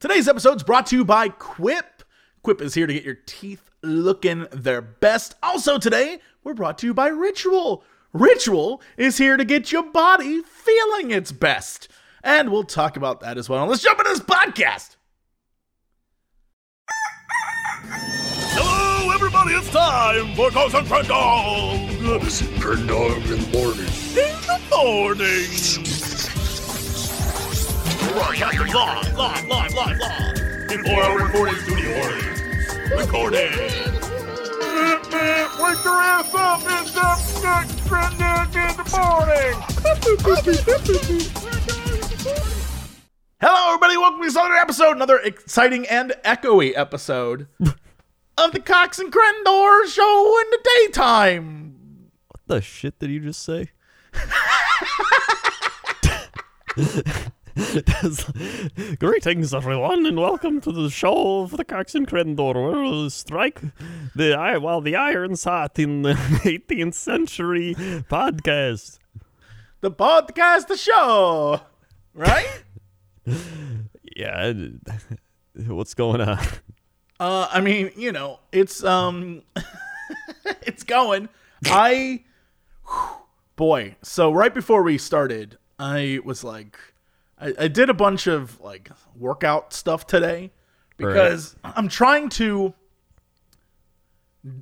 Today's episode is brought to you by Quip. Quip is here to get your teeth looking their best. Also, today, we're brought to you by Ritual. Ritual is here to get your body feeling its best. And we'll talk about that as well. Let's jump into this podcast. Hello, everybody! It's time for Cox and Crendor Crendor in the morning. in the morning. Broadcasting live, live, live, live, live. In four-hour recording studio audience. Recording. Wake your ass up! It's up next in the morning. Hello, everybody. Welcome to another episode, another exciting and echoey episode of the Cox and Crendor show in the daytime. What the shit did you just say? Greetings, everyone, and welcome to the show of the Cox and Crendor. We'll strike the i- while the iron's hot in the 18th century podcast. The podcast, the show, right? Yeah, what's going on? uh, I mean, you know, it's um, it's going. I, boy. So right before we started, I was like, I, I did a bunch of like workout stuff today because I'm trying to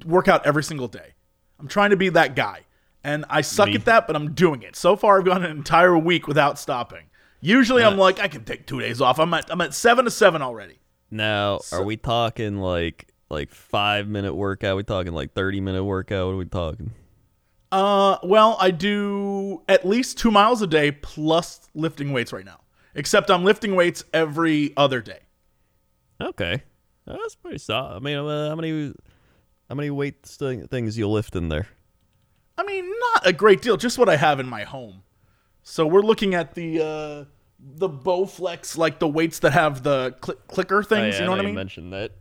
work out every single day. I'm trying to be that guy. And I suck Me. at that, but I'm doing it. So far I've gone an entire week without stopping. Usually I'm like, I can take two days off. I'm at I'm at seven to seven already. Now, are we talking like like five minute workout? we talking like 30 minute workout? What are we talking? Uh well, I do at least two miles a day plus lifting weights right now. Except I'm lifting weights every other day. Okay, that's pretty solid. I mean, uh, how many how many weight st- things you lift in there? I mean, not a great deal, just what I have in my home. So we're looking at the uh the Bowflex, like the weights that have the cl- clicker things. Oh, yeah, you know what I You mean? mentioned that.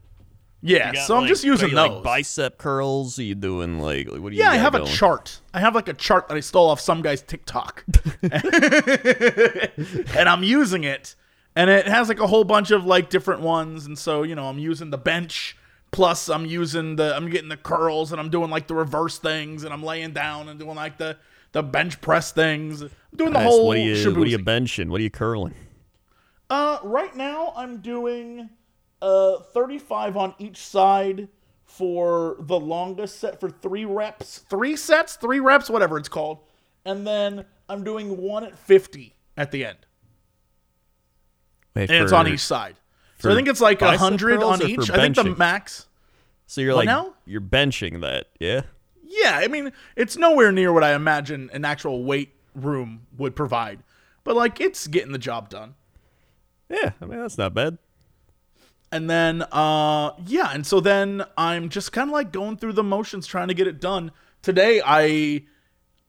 Yeah. Got, So I'm like- just using are you, those. Like bicep curls? Are you doing like, like what do you? yeah, I have a chart. I have like a chart that I stole off some guy's TikTok, and I'm using it, and it has like a whole bunch of like different ones, and so you know I'm using the bench. Plus, I'm using the I'm getting the curls, and I'm doing like the reverse things, and I'm laying down and doing like the the bench press things, I'm doing the whole. What are you? What are you benching? What are you curling? Uh, right now I'm doing uh 35 on each side for the longest set for three reps, three sets, three reps, whatever it's called, and then I'm doing one at 50 at the end, Wait, and it's on each side. So I think it's like a hundred on or for each. I think the max. So you're What like now? you're benching that, yeah? Yeah, I mean it's nowhere near what I imagine an actual weight room would provide, but like it's getting the job done. Yeah, I mean that's not bad. And then, uh, yeah, and so then I'm just kind of like going through the motions, trying to get it done. Today, I,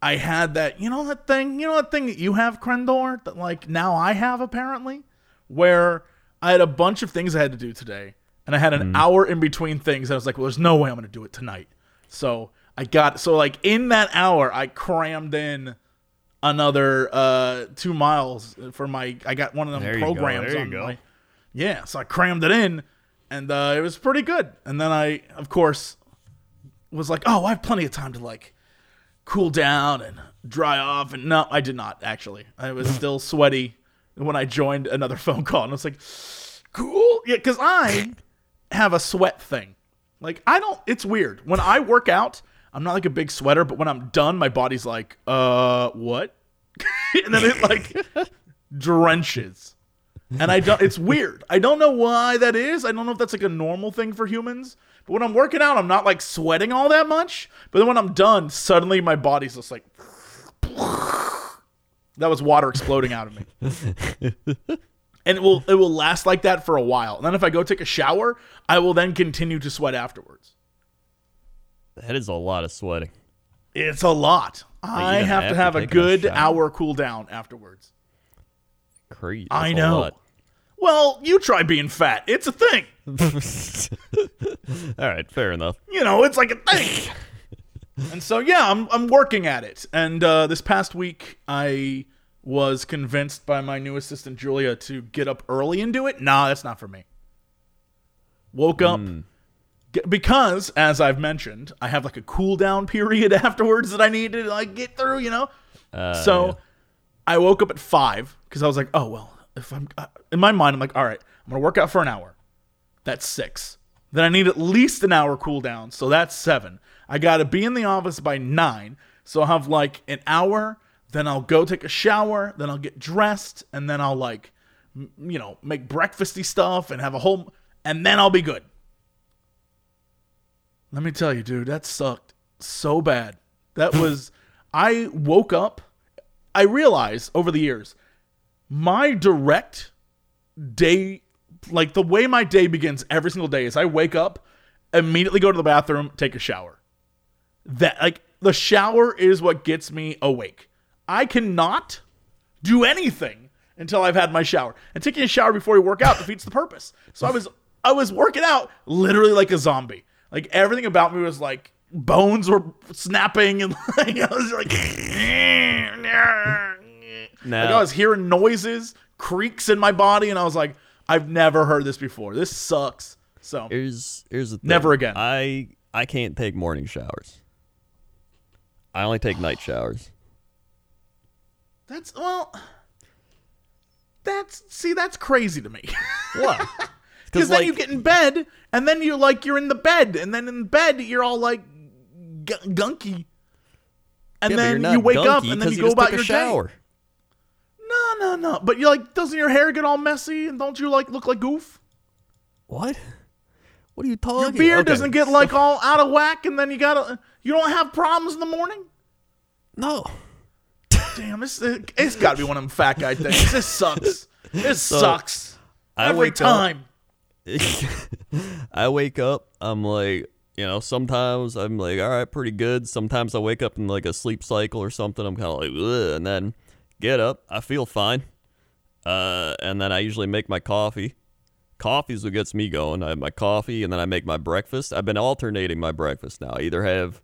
I had that, you know, that thing, you know, that thing that you have, Crendor that like now I have apparently, where I had a bunch of things I had to do today, and I had an hour in between things. And I was like, well, there's no way I'm gonna do it tonight. So I got, so like in that hour, I crammed in another uh two miles for my. I got one of them There programs on go. my yeah, so I crammed it in, and uh, it was pretty good. And then I, of course, was like, "Oh, I have plenty of time to like cool down and dry off." And no, I did not actually. I was still sweaty when I joined another phone call, and I was like, "Cool, yeah," because I have a sweat thing. Like I don't. It's weird when I work out. I'm not like a big sweater, but when I'm done, my body's like, "Uh, what?" and then it like drenches and I don't. It's weird. I don't know why that is. I don't know if that's like a normal thing for humans. But when I'm working out, I'm not like sweating all that much. But then when I'm done, suddenly my body's just like. That was water exploding out of me. and it will it will last like that for a while. And then if I go take a shower, I will then continue to sweat afterwards. That is a lot of sweating. It's a lot. I have have to to have a take a good hour cool down afterwards. Crazy. I That's know. Well, you try being fat. It's a thing. All right, fair enough. you know, it's like a thing. and so yeah, I'm I'm working at it. And uh, this past week, I was convinced by my new assistant Julia to get up early and do it. Nah, that's not for me. Woke up g- because, as I've mentioned, I have like a cool down period afterwards that I need to like get through. You know, so yeah. I woke up at five because I was like, oh well, if I'm uh, in my mind, I'm like, all right, I'm gonna work out for an hour. That's six. Then I need at least an hour cool down, so that's seven. I gotta be in the office by nine, so I'll have like an hour. Then I'll go take a shower. Then I'll get dressed, and then I'll like, m- you know, make breakfasty stuff and have a whole, and then I'll be good. Let me tell you, dude, that sucked so bad. That was, I woke up. I realized over the years, my direct day, like the way my day begins every single day is I wake up, immediately go to the bathroom, take a shower. That, like, the shower is what gets me awake. I cannot do anything until I've had my shower. And taking a shower before you work out defeats the purpose. So I was I was working out literally like a zombie. Like everything about me was like bones were snapping and like I was like like I was hearing noises, creaks in my body and I was like I've never heard this before. This sucks. So here's here's the thing. Never again. I I can't take morning showers. I only take night showers. that's well that's see that's crazy to me. What? Because then you get in bed, and then you're like you're in the bed, and then in bed you're all like gu- gunky, and Yeah, then you wake up, and then you go just about your shower. day. No, no, no. But you're like, doesn't your hair get all messy, and don't you like look like goof? What? What are you talking? Your beard Okay. doesn't get like all out of whack, and then you gotta you don't have problems in the morning. no. Damn, this uh, it's got to be one of them fat guy things. This sucks. This sucks. I Every wake up- time. I wake up, I'm like, you know, sometimes I'm like, all right, pretty good. Sometimes I wake up in like a sleep cycle or something. I'm kind of like, Ugh, and then get up, I feel fine. Uh, and then I usually make my coffee. Coffee's what gets me going. I have my coffee and then I make my breakfast. I've been alternating my breakfast now. I either have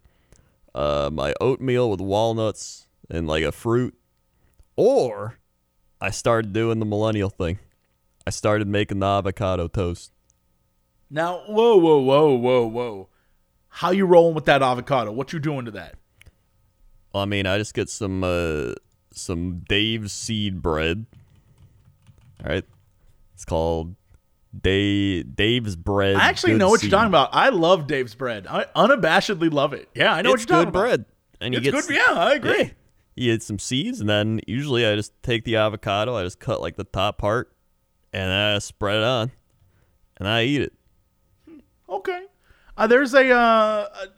uh, my oatmeal with walnuts and like a fruit, or I started doing the millennial thing. I started making the avocado toast. Now, whoa, whoa, whoa, whoa, whoa. How you rolling with that avocado? What you doing to that? Well, I mean, I just get some uh, some Dave's seed bread. All right, it's called Dave Dave's bread. I actually know what seed. you're talking about. I love Dave's bread. I unabashedly love it. Yeah, I know It's what you're talking about. bread, and you It's get good. Yeah, I agree. Yeah. You get some seeds, and then usually I just take the avocado. I just cut like the top part, and then I spread it on, and I eat it. Okay. Uh, there's a. Uh, a-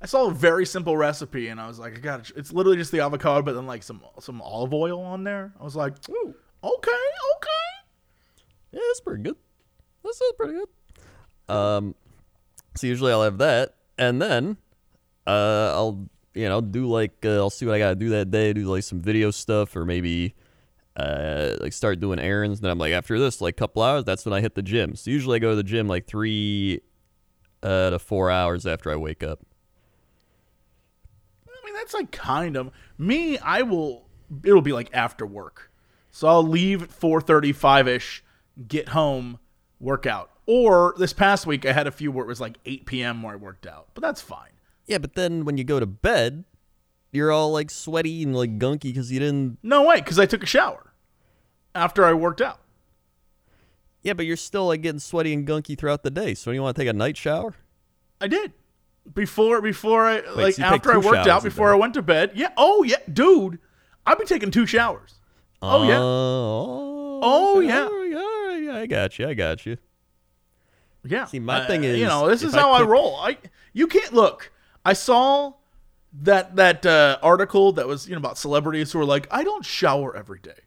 I saw a very simple recipe, and I was like, I got. It's literally just the avocado, but then like some some olive oil on there. I was like, ooh, okay, okay. Yeah, that's pretty good. That's, that's pretty good. Um, so usually I'll have that, and then uh, I'll you know do like uh, I'll see what I gotta do that day. Do like some video stuff, or maybe uh, like start doing errands. Then I'm like after this like couple hours, that's when I hit the gym. So usually I go to the gym like three uh, to four hours after I wake up. That's like kind of me. I will. It'll be like after work, so I'll leave at four thirty-five ish, get home, work out. Or this past week, I had a few where it was like eight p.m. where I worked out, but that's fine. Yeah, but then when you go to bed, you're all like sweaty and like gunky because you didn't. No way, because I took a shower after I worked out. Yeah, but you're still like getting sweaty and gunky throughout the day. So you want to take a night shower? I did. Before before I like so after I worked out before. I went to bed. Yeah. Oh yeah, dude. I've been taking two showers. Oh, yeah. Oh, Oh, yeah. All right, all right, yeah, I got you. I got you. Yeah. See, my Uh, thing is, you know, this is I how I cook- roll. I you can't look. I saw that that uh, article that was you know about celebrities who are like, I don't shower every day.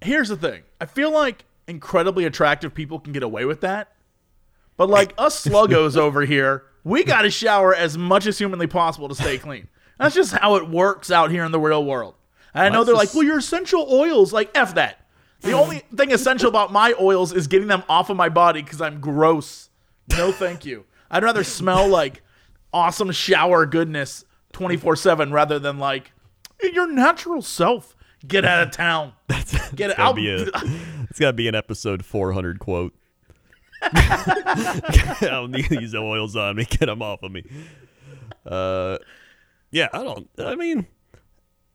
Here's the thing. I feel like incredibly attractive people can get away with that. But like us sluggos over here, we got to shower as much as humanly possible to stay clean. That's just how it works out here in the real world. And I know they're like, well, your essential oils, like F that. The only thing essential about my oils is getting them off of my body because I'm gross. No, thank you. I'd rather smell like awesome shower goodness 24 7 rather than like your natural self. Get out of town. Get it gotta be a- It's got to be an episode 400 quote. I don't need these oils on me. Get them off of me. Uh, yeah, I don't. I mean,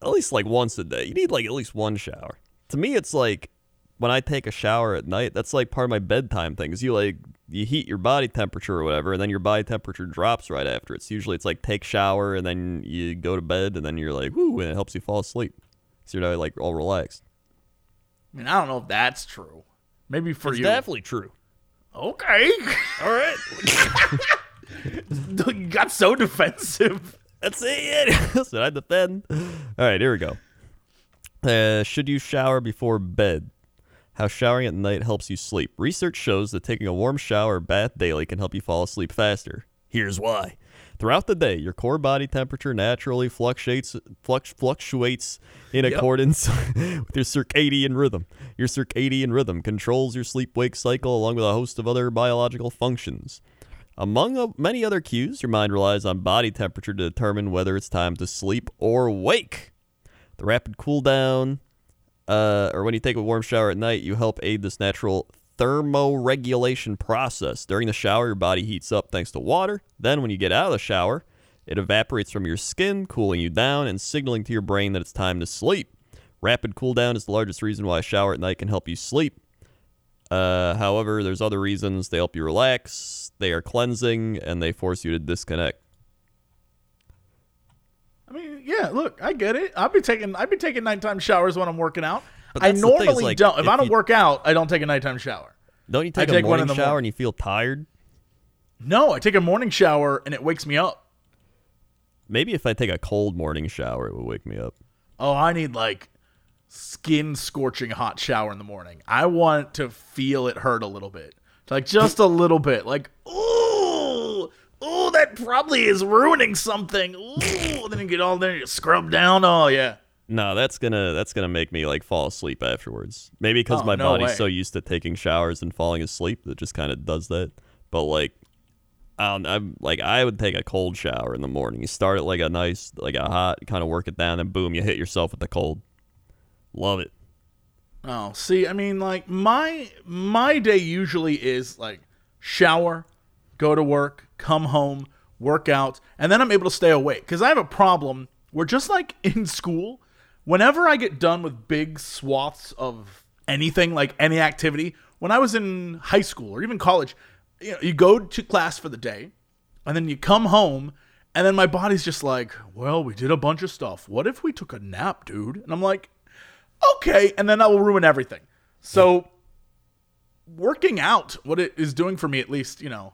at least like once a day. You need like at least one shower. To me, it's like when I take a shower at night. That's like part of my bedtime thing. Is you like you heat your body temperature or whatever, and then your body temperature drops right after. It's usually it's like take shower and then you go to bed, and then you're like woo, and it helps you fall asleep. So you're not like all relaxed. I mean, I don't know if that's true. Maybe for It's you. definitely true. Okay. All right. you got so defensive. That's it. Listen, I defend. All right, here we go. Uh, should you shower before bed? How showering at night helps you sleep. Research shows that taking a warm shower or bath daily can help you fall asleep faster. Here's why. Throughout the day, your core body temperature naturally fluctuates flux, fluctuates in accordance with your circadian rhythm. Your circadian rhythm controls your sleep-wake cycle along with a host of other biological functions. Among many other cues, your mind relies on body temperature to determine whether it's time to sleep or wake. The rapid cool down, uh, or when you take a warm shower at night, you help aid this natural thermoregulation process. During the shower, your body heats up thanks to water. Then, when you get out of the shower, it evaporates from your skin, cooling you down and signaling to your brain that it's time to sleep. Rapid cool down is the largest reason why a shower at night can help you sleep. Uh, however, there's other reasons. They help you relax, they are cleansing, and they force you to disconnect. I mean, yeah. Look, I get it. I'll be taking I'd be taking nighttime showers when I'm working out. I thing, normally like, don't. If, if I don't you- work out, I don't take a nighttime shower. Don't you take, take a one morning in the shower morning. and you feel tired? No, I take a morning shower and it wakes me up. Maybe if I take a cold morning shower, it would wake me up. Oh, I need like skin scorching hot shower in the morning. I want to feel it hurt a little bit. Like just a little bit. Like, ooh, ooh, that probably is ruining something. Ooh, then you get all there, you scrub down. Oh yeah. No, that's gonna that's gonna make me like fall asleep afterwards. Maybe because Oh, my no body's way. so used to taking showers and falling asleep that just kind of does that. But like, I don't, I'm like I would take a cold shower in the morning. You start it like a nice, like a hot, kind of work it down, and boom, you hit yourself with the cold. Love it. Oh, see, I mean, like my my day usually is like shower, go to work, come home, work out, and then I'm able to stay awake because I have a problem where just like in school, whenever I get done with big swaths of anything, like any activity, when I was in high school or even college, you know, you go to class for the day, and then you come home. And then my body's just like, well, we did a bunch of stuff. What if we took a nap, dude? And I'm like, okay, and then that will ruin everything. So working out, what it is doing for me, at least, you know,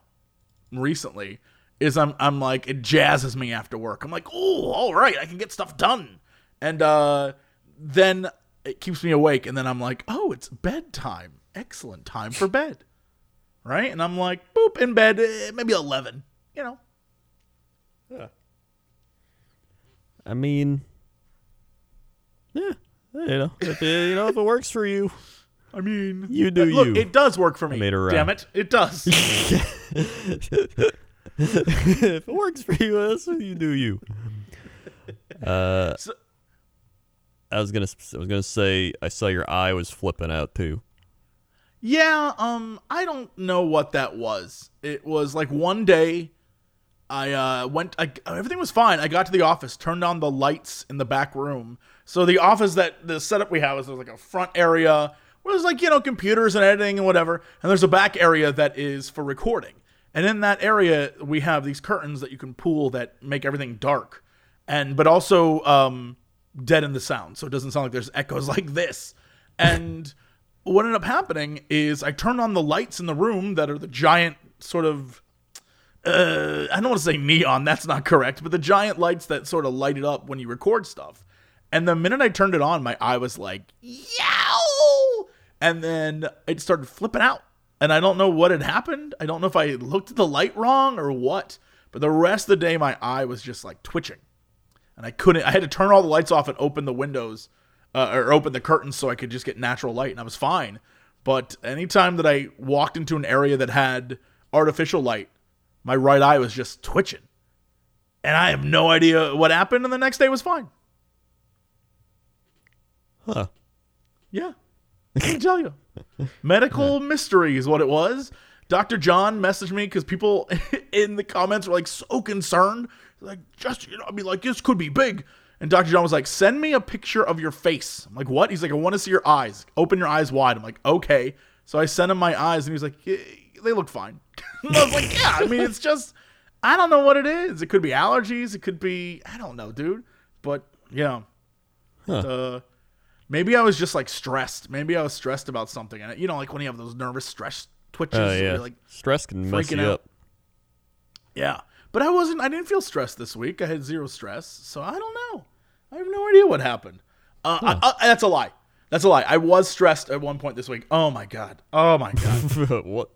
recently, is I'm I'm like it jazzes me after work. I'm like, oh, all right, I can get stuff done. And uh then it keeps me awake, and then I'm like, oh, it's bedtime. Excellent time for bed. Right? And I'm like, boop, in bed, eh, maybe eleven, you know. Yeah. I mean, yeah, you know, if it, you know if it works for you, I mean, You do look, you. it does work for me. made her, Damn it, it does. if it works for you, that's what you do. You. Uh, So- I was gonna, I was gonna say, I saw your eye was flipping out too. Yeah, um, I don't know what that was. It was like one day I uh went I, everything was fine. I got to the office, turned on the lights in the back room. So the office that the setup we have is there's like a front area where there's like, you know, computers and editing and whatever, and there's a back area that is for recording. And in that area we have these curtains that you can pull that make everything dark. And but also um dead in the sound, so it doesn't sound like there's echoes like this. And what ended up happening is I turned on the lights in the room that are the giant sort of uh, I don't want to say neon, that's not correct, but the giant lights that sort of light it up when you record stuff. And the minute I turned it on, my eye was like, yow! And then it started flipping out. And I don't know what had happened. I don't know if I looked at the light wrong or what. But the rest of the day, my eye was just like twitching. And I couldn't, I had to turn all the lights off and open the windows uh, or open the curtains so I could just get natural light. And I was fine. But anytime that I walked into an area that had artificial light, my right eye was just twitching. And I have no idea what happened, and the next day was fine. Huh. Yeah. I can tell you. Medical mystery is what it was. Dr. John messaged me because people in the comments were like so concerned. Like, just, you know, I mean, like, this could be big. And Dr. John was like, send me a picture of your face. I'm like, what? He's like, I want to see your eyes. Open your eyes wide. I'm like, okay. So I sent him my eyes and he was like, yeah, they look fine. I was like, yeah, I mean, it's just, I don't know what it is. It could be allergies. It could be, I don't know, dude. But, yeah. Uh, maybe I was just like stressed. Maybe I was stressed about something. And you know, like when you have those nervous stress twitches. Where yeah. like, Stress can mess you out. up. yeah. But I wasn't, I didn't feel stressed this week. I had zero stress. So I don't know. I have no idea what happened. Uh, I- I- that's a lie. That's a lie. I was stressed at one point this week. Oh my God. Oh my God. what?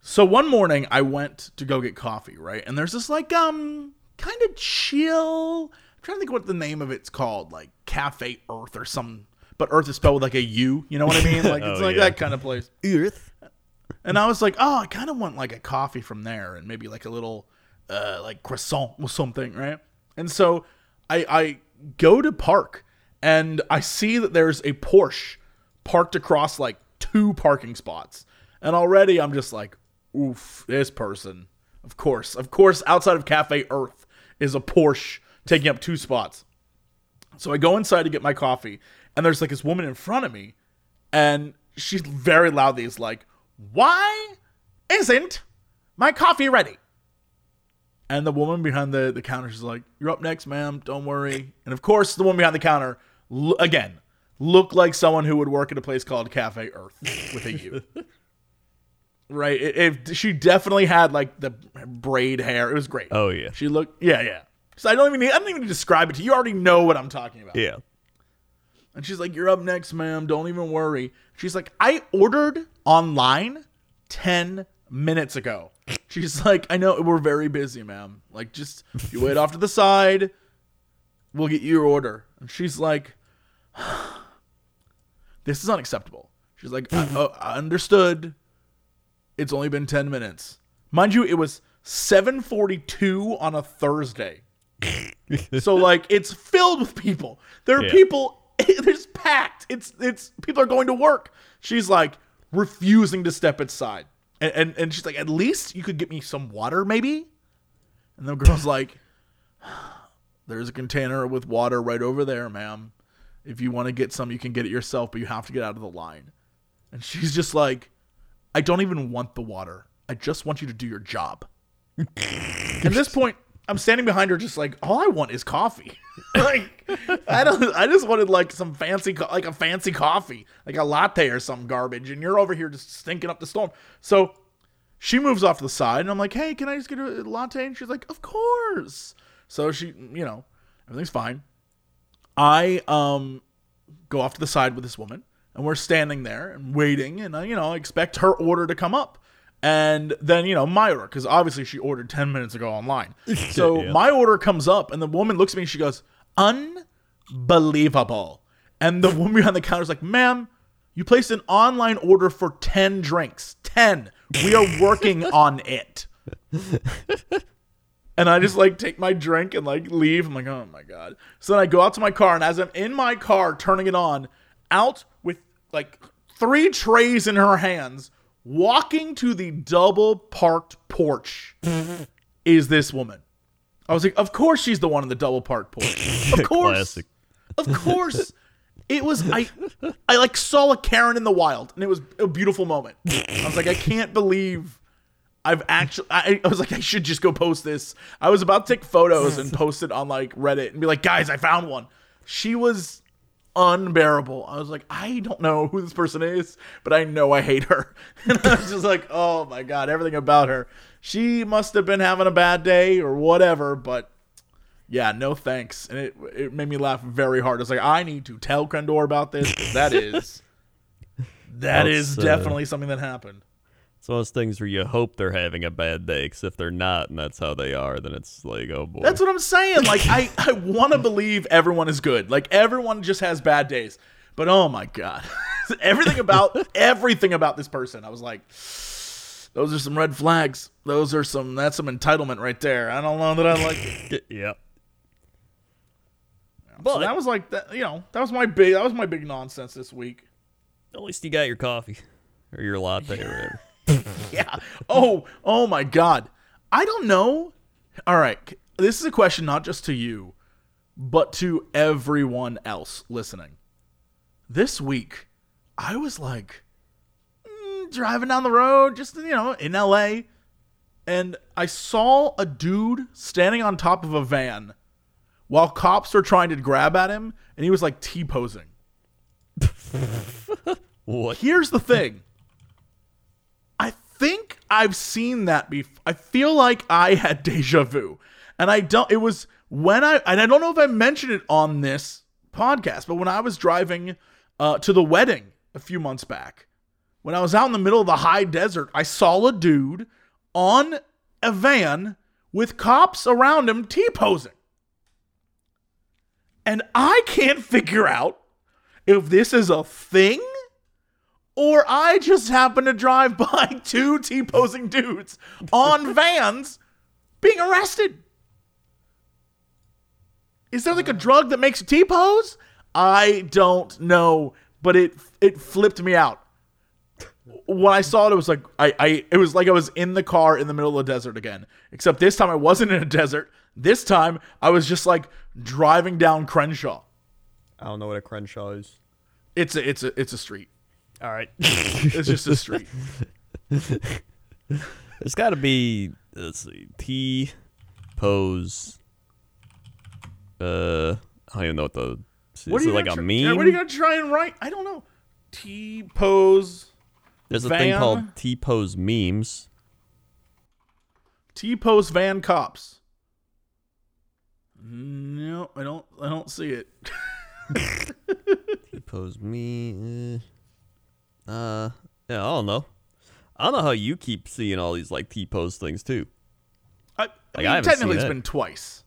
So one morning I went to go get coffee, right? And there's this like um kind of chill. I'm trying to think what the name of it's called, like Cafe Earth or some. But Earth is spelled with like a U. You know what I mean? Like it's Oh, like yeah. that kind of place. Earth. And I was like, oh, I kind of want like a coffee from there, and maybe like a little uh like croissant or something, right? And so I I go to park, and I see that there's a Porsche parked across like two parking spots, and already I'm just like, oof, this person. Of course, of course, outside of Cafe Earth is a Porsche taking up two spots. So I go inside to get my coffee, and there's like this woman in front of me, and she's very loudly is like, "Why isn't my coffee ready?" And the woman behind the the counter is like, "You're up next, ma'am. Don't worry." And of course, the woman behind the counter, l- again, looked like someone who would work at a place called Cafe Earth with a U. right? It- she definitely had like the braid hair. It was great. Oh yeah. She looked, yeah, yeah. So I don't even need, I don't even need to describe it to you. You already know what I'm talking about. Yeah. And she's like, "You're up next, ma'am. Don't even worry." She's like, "I ordered online 10 minutes ago." She's like, "I know we're very busy, ma'am. Like just you wait off to the side. We'll get you your order." And she's like, "This is unacceptable." She's like, I, oh, I understood. It's only been 10 minutes. Mind you, it was 7:42 on a Thursday. so like it's filled with people. There are Yeah. people it's packed. It's it's people are going to work. She's like refusing to step aside. And, and and she's like, at least you could get me some water, maybe? And the girl's like, There's a container with water right over there, ma'am. If you want to get some, you can get it yourself, but you have to get out of the line. And she's just like, I don't even want the water. I just want you to do your job. At this point, I'm standing behind her, just like, all I want is coffee. like, I don't. I just wanted like some fancy, co- like a fancy coffee, like a latte or some garbage, and you're over here just stinking up the storm. So she moves off to the side, and I'm like, hey, can I just get a latte? And she's like, of course. So she, you know, everything's fine. I um go off to the side with this woman, and we're standing there and waiting, and I, you know, I expect her order to come up. And then, you know, my order, because obviously she ordered 10 minutes ago online. So Yeah. my order comes up, and the woman looks at me and she goes, Unbelievable. And the woman behind the counter is like, Ma'am, you placed an online order for 10 drinks. 10. We are working on it. And I just like take my drink and like leave. I'm like, oh my god. So then I go out to my car, and as I'm in my car turning it on, out with like three trays in her hands, walking to the double parked Porsche, is this woman. I was like, of course she's the one in the double parked Porsche. Of course. Of course. It was I I like saw a Karen in the wild and it was a beautiful moment. I was like, I can't believe I've actually I, I was like, I should just go post this. I was about to take photos and post it on like Reddit and be like, guys, I found one. She was unbearable. I was like, I don't know who this person is, but I know I hate her. And I was just like, oh my god, everything about her. She must have been having a bad day or whatever, but yeah, no thanks. And it it made me laugh very hard. I was like, I need to tell Crendor about this. That is, that is That's, uh, definitely something that happened. It's one of those things where you hope they're having a bad day, because if they're not, and that's how they are, then it's like, oh boy. That's what I'm saying. Like I, I want to believe everyone is good. Like everyone just has bad days. But oh my god, everything about everything about this person, I was like, those are some red flags. Those are some. That's some entitlement right there. I don't know that I like it. yeah. But so that was like that. You know, that was my big. That was my big nonsense this week. at least you got your coffee or your latte or whatever. Yeah. Oh. Oh my God. I don't know. All right. This is a question not just to you, but to everyone else listening. This week, I was like mm, driving down the road, just you know, in LA, and I saw a dude standing on top of a van while cops were trying to grab at him, and he was like T posing. What? Here's the thing. Think I've seen that before. I feel like I had deja vu. And I don't it was when I and I don't know if I mentioned it on this podcast, but when I was driving uh, to the wedding a few months back, when I was out in the middle of the high desert, I saw a dude on a van with cops around him T-posing. And I can't figure out if this is a thing or I just happen to drive by two T posing dudes on vans being arrested. Is there like a drug that makes you T pose? I don't know, but it it flipped me out. When I saw it, it was like I, I it was like I was in the car in the middle of the desert again. Except this time I wasn't in a desert. This time I was just like driving down Crenshaw. I don't know what a Crenshaw is. It's a it's a it's a street. All right. It's just a street. There's got to be let's see, T pose. Uh, I don't even know what the. Is What it you like a meme? What are you gonna try and write? I don't know. T pose. There's a thing called T pose memes. T pose van cops. No, I don't. I don't see it. T pose me. Uh, yeah, I don't know. I don't know how you keep seeing all these like T pose things too. I, Like, I mean, I technically, it's it. been twice.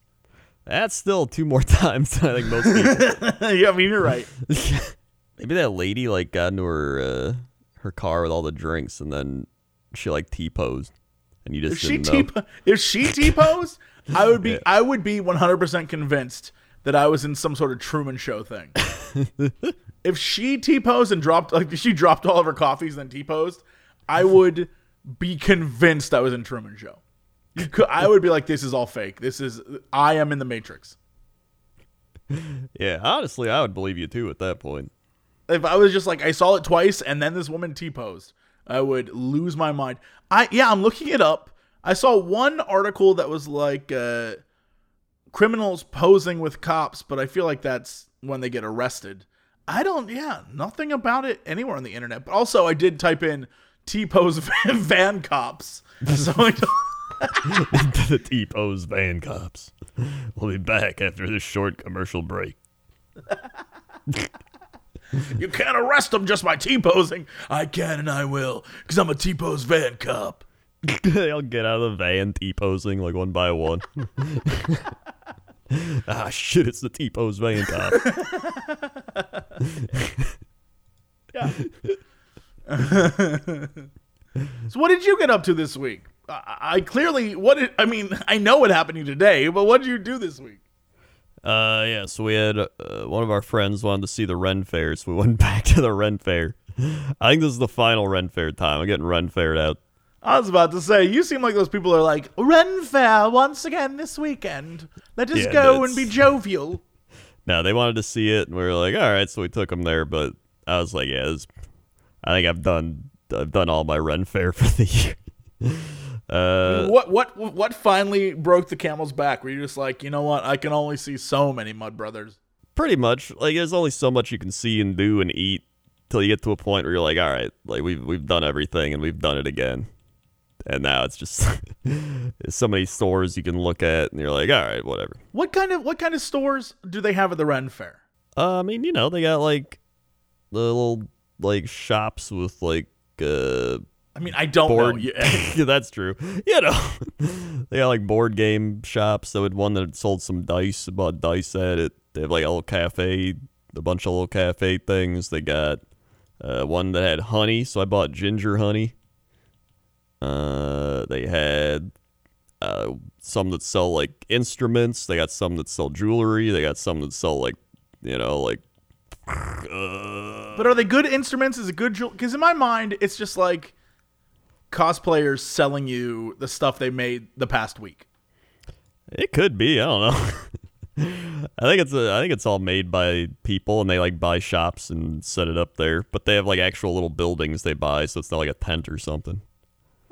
That's still two more times than I think most people. yeah, I mean, you're right. Maybe that lady like got into her uh, her car with all the drinks and then she like T posed and you If just she didn't t know. if she t posed, I would be I would be 100 percent convinced that I was in some sort of Truman Show thing. If she t posed and dropped like if she dropped all of her coffees and then t posed, I would be convinced I was in Truman Show. You could, I would be like, this is all fake. This is I am in the Matrix. Yeah, honestly, I would believe you too at that point. If I was just like I saw it twice and then this woman t posed, I would lose my mind. I yeah, I'm looking it up. I saw one article that was like uh, criminals posing with cops, but I feel like that's when they get arrested. I don't. Yeah, nothing about it anywhere on the internet. But also, I did type in T pose van, van cops. So I don't, the T pose van cops. We'll be back after this short commercial break. you can't arrest them just by T posing. I can and I will, because I'm a T pose van cop. They'll get out of the van T posing like one by one. ah shit, it's the T pose van cop. Yeah. so what did you get up to this week? I, I clearly what did, I mean I know what happened to you today, but what did you do this week? Uh, yeah, so we had uh, one of our friends wanted to see the Ren Fair, so we went back to the Ren Fair. I think this is the final Ren Fair time. I'm getting Ren Faired out. I was about to say you seem like those people are like Ren Fair once again this weekend. Let us Yeah, go and be jovial. No, they wanted to see it, and we were like, all right, so we took them there. But I was like, yeah, this, I think I've done I've done all my Ren Fair for the year. uh, what what what finally broke the camel's back? Were you just like you know what? I can only see so many Mud Brothers. pretty much, like, there's only so much you can see and do and eat till you get to a point where you're like, all right, like we've we've done everything and we've done it again. And now it's just so many stores you can look at, and you're like, all right, whatever. What kind of what kind of stores do they have at the Ren Fair? Uh, I mean, you know, they got like the little like shops with like uh I mean, I don't board. know. Yeah, that's true. You know, they got like board game shops. So had one that sold some dice. Bought dice at it. They have like a little cafe, a bunch of little cafe things. They got uh, one that had honey, so I bought ginger honey. Uh, they had uh, some that sell like instruments. They got some that sell jewelry. They got some that sell like you know, like. Uh, But are they good instruments? Is it good? Because in my mind, it's just like cosplayers selling you the stuff they made the past week. It could be. I don't know. I think it's a, I think it's all made by people, and they like buy shops and set it up there. But they have like actual little buildings they buy, so it's not like a tent or something.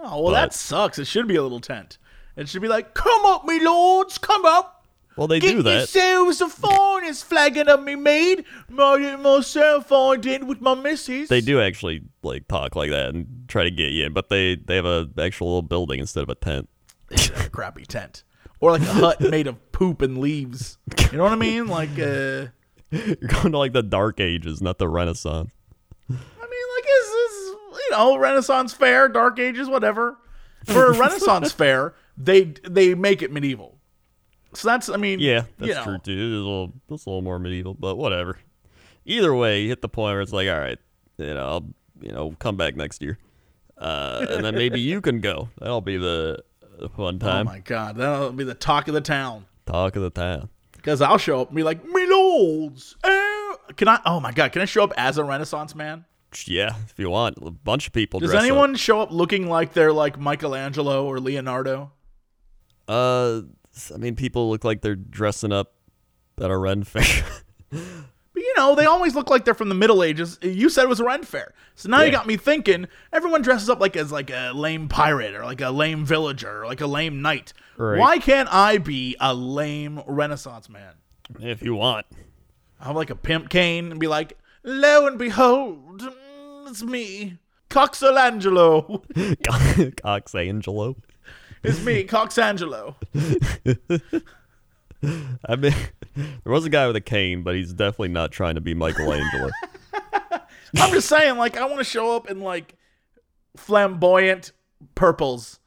Oh well, that sucks. It should be a little tent. It should be like, "Come up, me lords, come up, Well, they get do that. yourselves a finest flagon of me mead. Made it myself, I did with my missus." They do actually like talk like that and try to get you in, but they they have a actual little building instead of a tent. a crappy tent, or like a hut made of poop and leaves. You know what I mean? Like, uh, You're going to like the Dark Ages, not the Renaissance. I mean, like, is this you know Renaissance fair, Dark Ages, whatever. For a Renaissance fair, they they make it medieval. So that's, I mean, Yeah, that's you know, true too. It's a little, it's a little more medieval, but whatever. Either way, you hit the point where it's like, all right, you know, I'll, you know, come back next year, uh, and then maybe you can go. That'll be the, the time. Oh my god, that'll be the talk of the town. Talk of the town. Because I'll show up and be like, "Me lords, eh." can I? Oh my god, can I show up as a Renaissance man? Yeah, if you want, a bunch of people. Does dress up. anyone show up looking like they're like Michelangelo or Leonardo? Uh, I mean, people look like they're dressing up at a Ren fair. But you know, they always look like they're from the Middle Ages. You said it was a Ren fair, so now you got me thinking. Everyone dresses up like as like a lame pirate or like a lame villager or like a lame knight. Right. Why can't I be a lame Renaissance man? if you want. I have like a pimp cane and be like, "Lo and behold, it's me, Coxelangelo. Cox Angelo. It's me, Coxangelo." I mean, there was a guy with a cane, but he's definitely not trying to be Michelangelo. I'm just saying, like, I want to show up in like flamboyant purples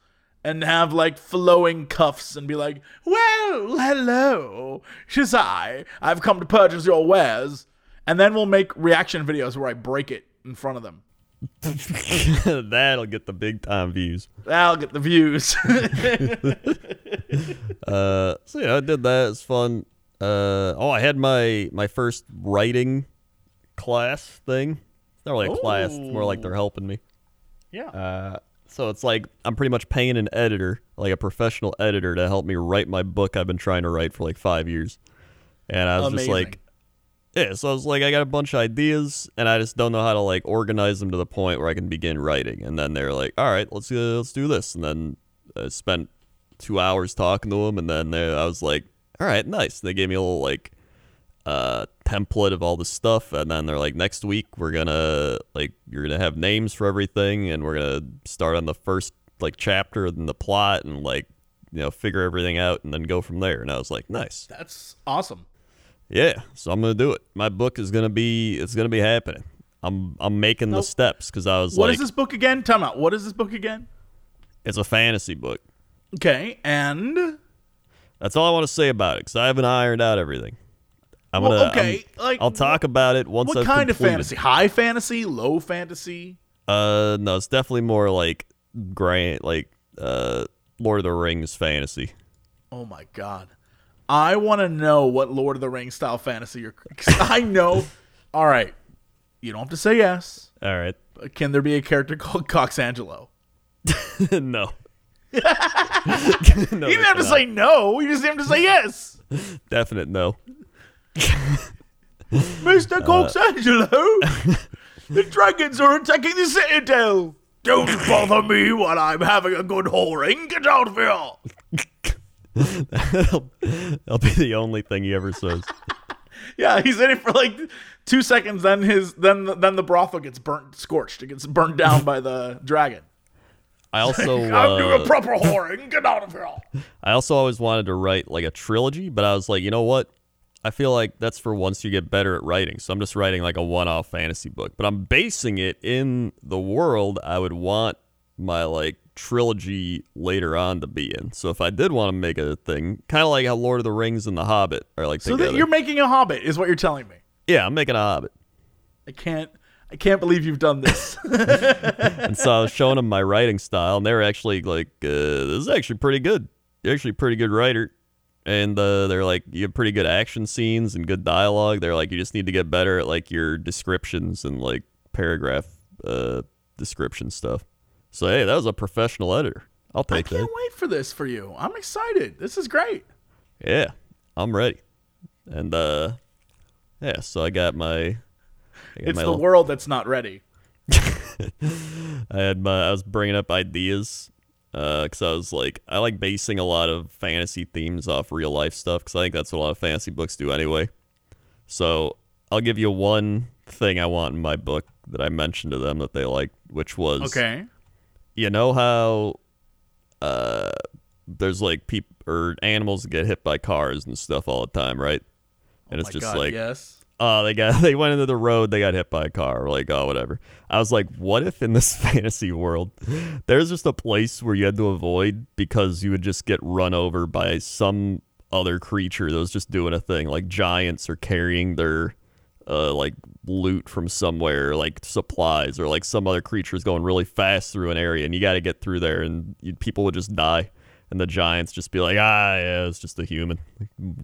and have like flowing cuffs and be like, "Well, hello, tis I. I've come to purchase your wares." And then we'll make reaction videos where I break it in front of them. That'll get the big time views. That'll get the views. Uh, so yeah, I did that. It's fun. Uh, oh, I had my my first writing class thing. It's not really a class. It's more like they're helping me. yeah. Uh, so it's like I'm pretty much paying an editor, like a professional editor, to help me write my book I've been trying to write for like five years. And I was just like, yeah. So I was like, I got a bunch of ideas, and I just don't know how to like organize them to the point where I can begin writing. And then they're like, all right, let's uh, let's do this. And then I spent two hours talking to them, and then they, I was like, all right, nice. They gave me a little like uh template of all the stuff and then they're like next week we're gonna like you're gonna have names for everything and we're gonna start on the first like chapter and the plot and like you know figure everything out and then go from there and i was like nice That's awesome. Yeah so i'm gonna do it my book is gonna be it's gonna be happening i'm i'm making the steps because i was What like is this book again? Time out. What is this book again? it's a fantasy book Okay, and that's all i want to say about it because i haven't ironed out everything i'm Well, gonna okay, I'm- like, i'll talk about it once what I've kind of fantasy? High fantasy? Low fantasy? Uh, no, it's definitely more like grand, like uh, Lord of the Rings fantasy. Oh my god. I want to know what Lord of the Rings style fantasy you're. I know. All right. You don't have to say yes. All right, can there be a character called Coxangelo? no. no, You didn't have to say no. You just have to say yes. definite no. Mr. Uh, Coxangelo, the dragons are attacking the citadel. Don't bother me while I'm having a good whoring. Get out of here. That'll, that'll be the only thing he ever says. Yeah, he's in it for like two seconds. Then his then the, then the brothel gets burnt, scorched. It gets burnt down by the dragon. I also, I'm doing uh, a proper whoring. Get out of here. I also always wanted to write like a trilogy, but I was like, you know what? I feel like that's for once you get better at writing. So I'm just writing like a one-off fantasy book, but I'm basing it in the world I would want my like trilogy later on to be in. So if I did want to make a thing, kind of like how Lord of the Rings and The Hobbit are like So you're making a Hobbit is what you're telling me. yeah, I'm making a Hobbit. I can't. I can't believe you've done this. And so I was showing them my writing style, and they were actually like, uh, "This is actually pretty good. You're actually a pretty good writer." and uh, they're like you have pretty good action scenes and good dialogue. They're like you just need to get better at like your descriptions and like paragraph uh, description stuff. So hey, that was a professional editor. I'll take that. I can't that. wait for this for you. I'm excited. This is great. Yeah, I'm ready. And uh, yeah, so I got my. I got It's my the little- world that's not ready. I had my I was bringing up ideas because I was like I like basing a lot of fantasy themes off real life stuff because I think that's what a lot of fantasy books do anyway. So I'll give you one thing I want in my book that I mentioned to them that they liked, which was Okay. You know how uh there's like people or animals that get hit by cars and stuff all the time, right? And it's My just God, like yes. oh, they got they went into the road, they got hit by a car, like oh whatever. I was like, what if in this fantasy world, there's just a place where you had to avoid because you would just get run over by some other creature that was just doing a thing, like giants are carrying their uh like loot from somewhere, like supplies, or like some other creatures going really fast through an area, and you got to get through there, and you, people would just die. And the giants just be like, ah, yeah, it's just a human.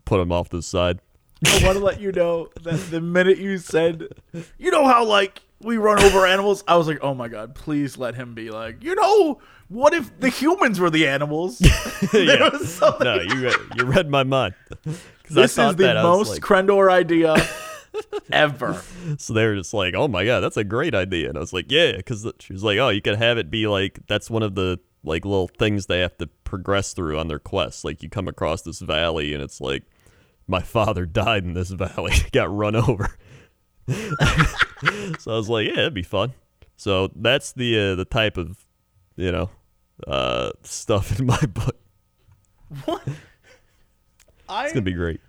Put them off to the side. I want to let you know that the minute you said, you know how like we run over animals, I was like, oh my god, please let him be like, you know, what if the humans were the animals? Yeah. No, you read, you read my mind. this is the most like- Crendor idea ever. so they were just like, "Oh my god, that's a great idea," and I was like, "Yeah," because she was like, "Oh, you could have it be like that's one of the like little things they have to progress through on their quest. Like you come across this valley, and it's like, my father died in this valley, got run over." so I was like, "Yeah, that'd be fun." So that's the uh, the type of you know uh, stuff in my book. What? I It's gonna be great.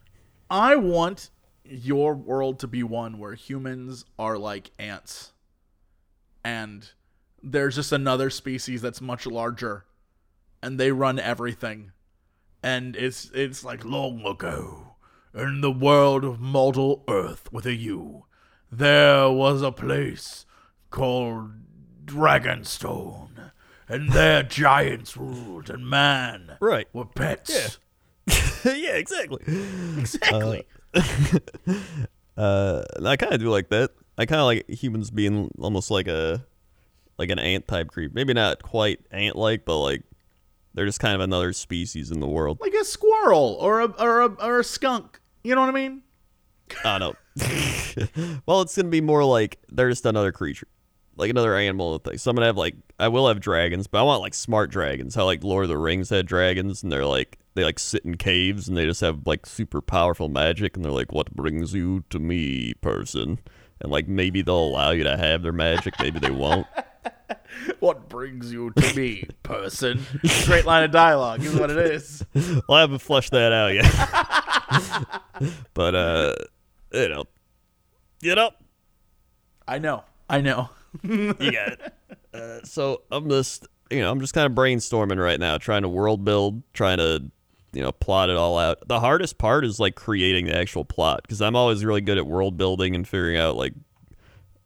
I want your world to be one where humans are like ants. And there's just another species that's much larger and they run everything. And it's it's like long ago in the world of mortal earth with a U there was a place called Dragonstone and there giants ruled and man Right. were pets. yeah, exactly. Exactly. Uh, and uh, I kind of do like that. I kind of like humans being almost like a like an ant type creep. Maybe not quite ant like, but like they're just kind of another species in the world. like a squirrel or a or a or a skunk. You know what I mean? I don't know. well, it's gonna be more like they're just another creature, like another animal thing. So I'm gonna have like I will have dragons, but I want like smart dragons. How like Lord of the Rings had dragons, and they're like they like sit in caves and they just have like super powerful magic, and they're like, "What brings you to me, person?" And like maybe they'll allow you to have their magic, maybe they won't. What brings you to me, person? Straight line of dialogue is what it is. Well, I haven't flushed that out yet. but uh, you know, you know, I know. I know. you got it. Uh, so I'm just, you know, I'm just kind of brainstorming right now, trying to world build, trying to, you know, plot it all out. The hardest part is like creating the actual plot because I'm always really good at world building and figuring out like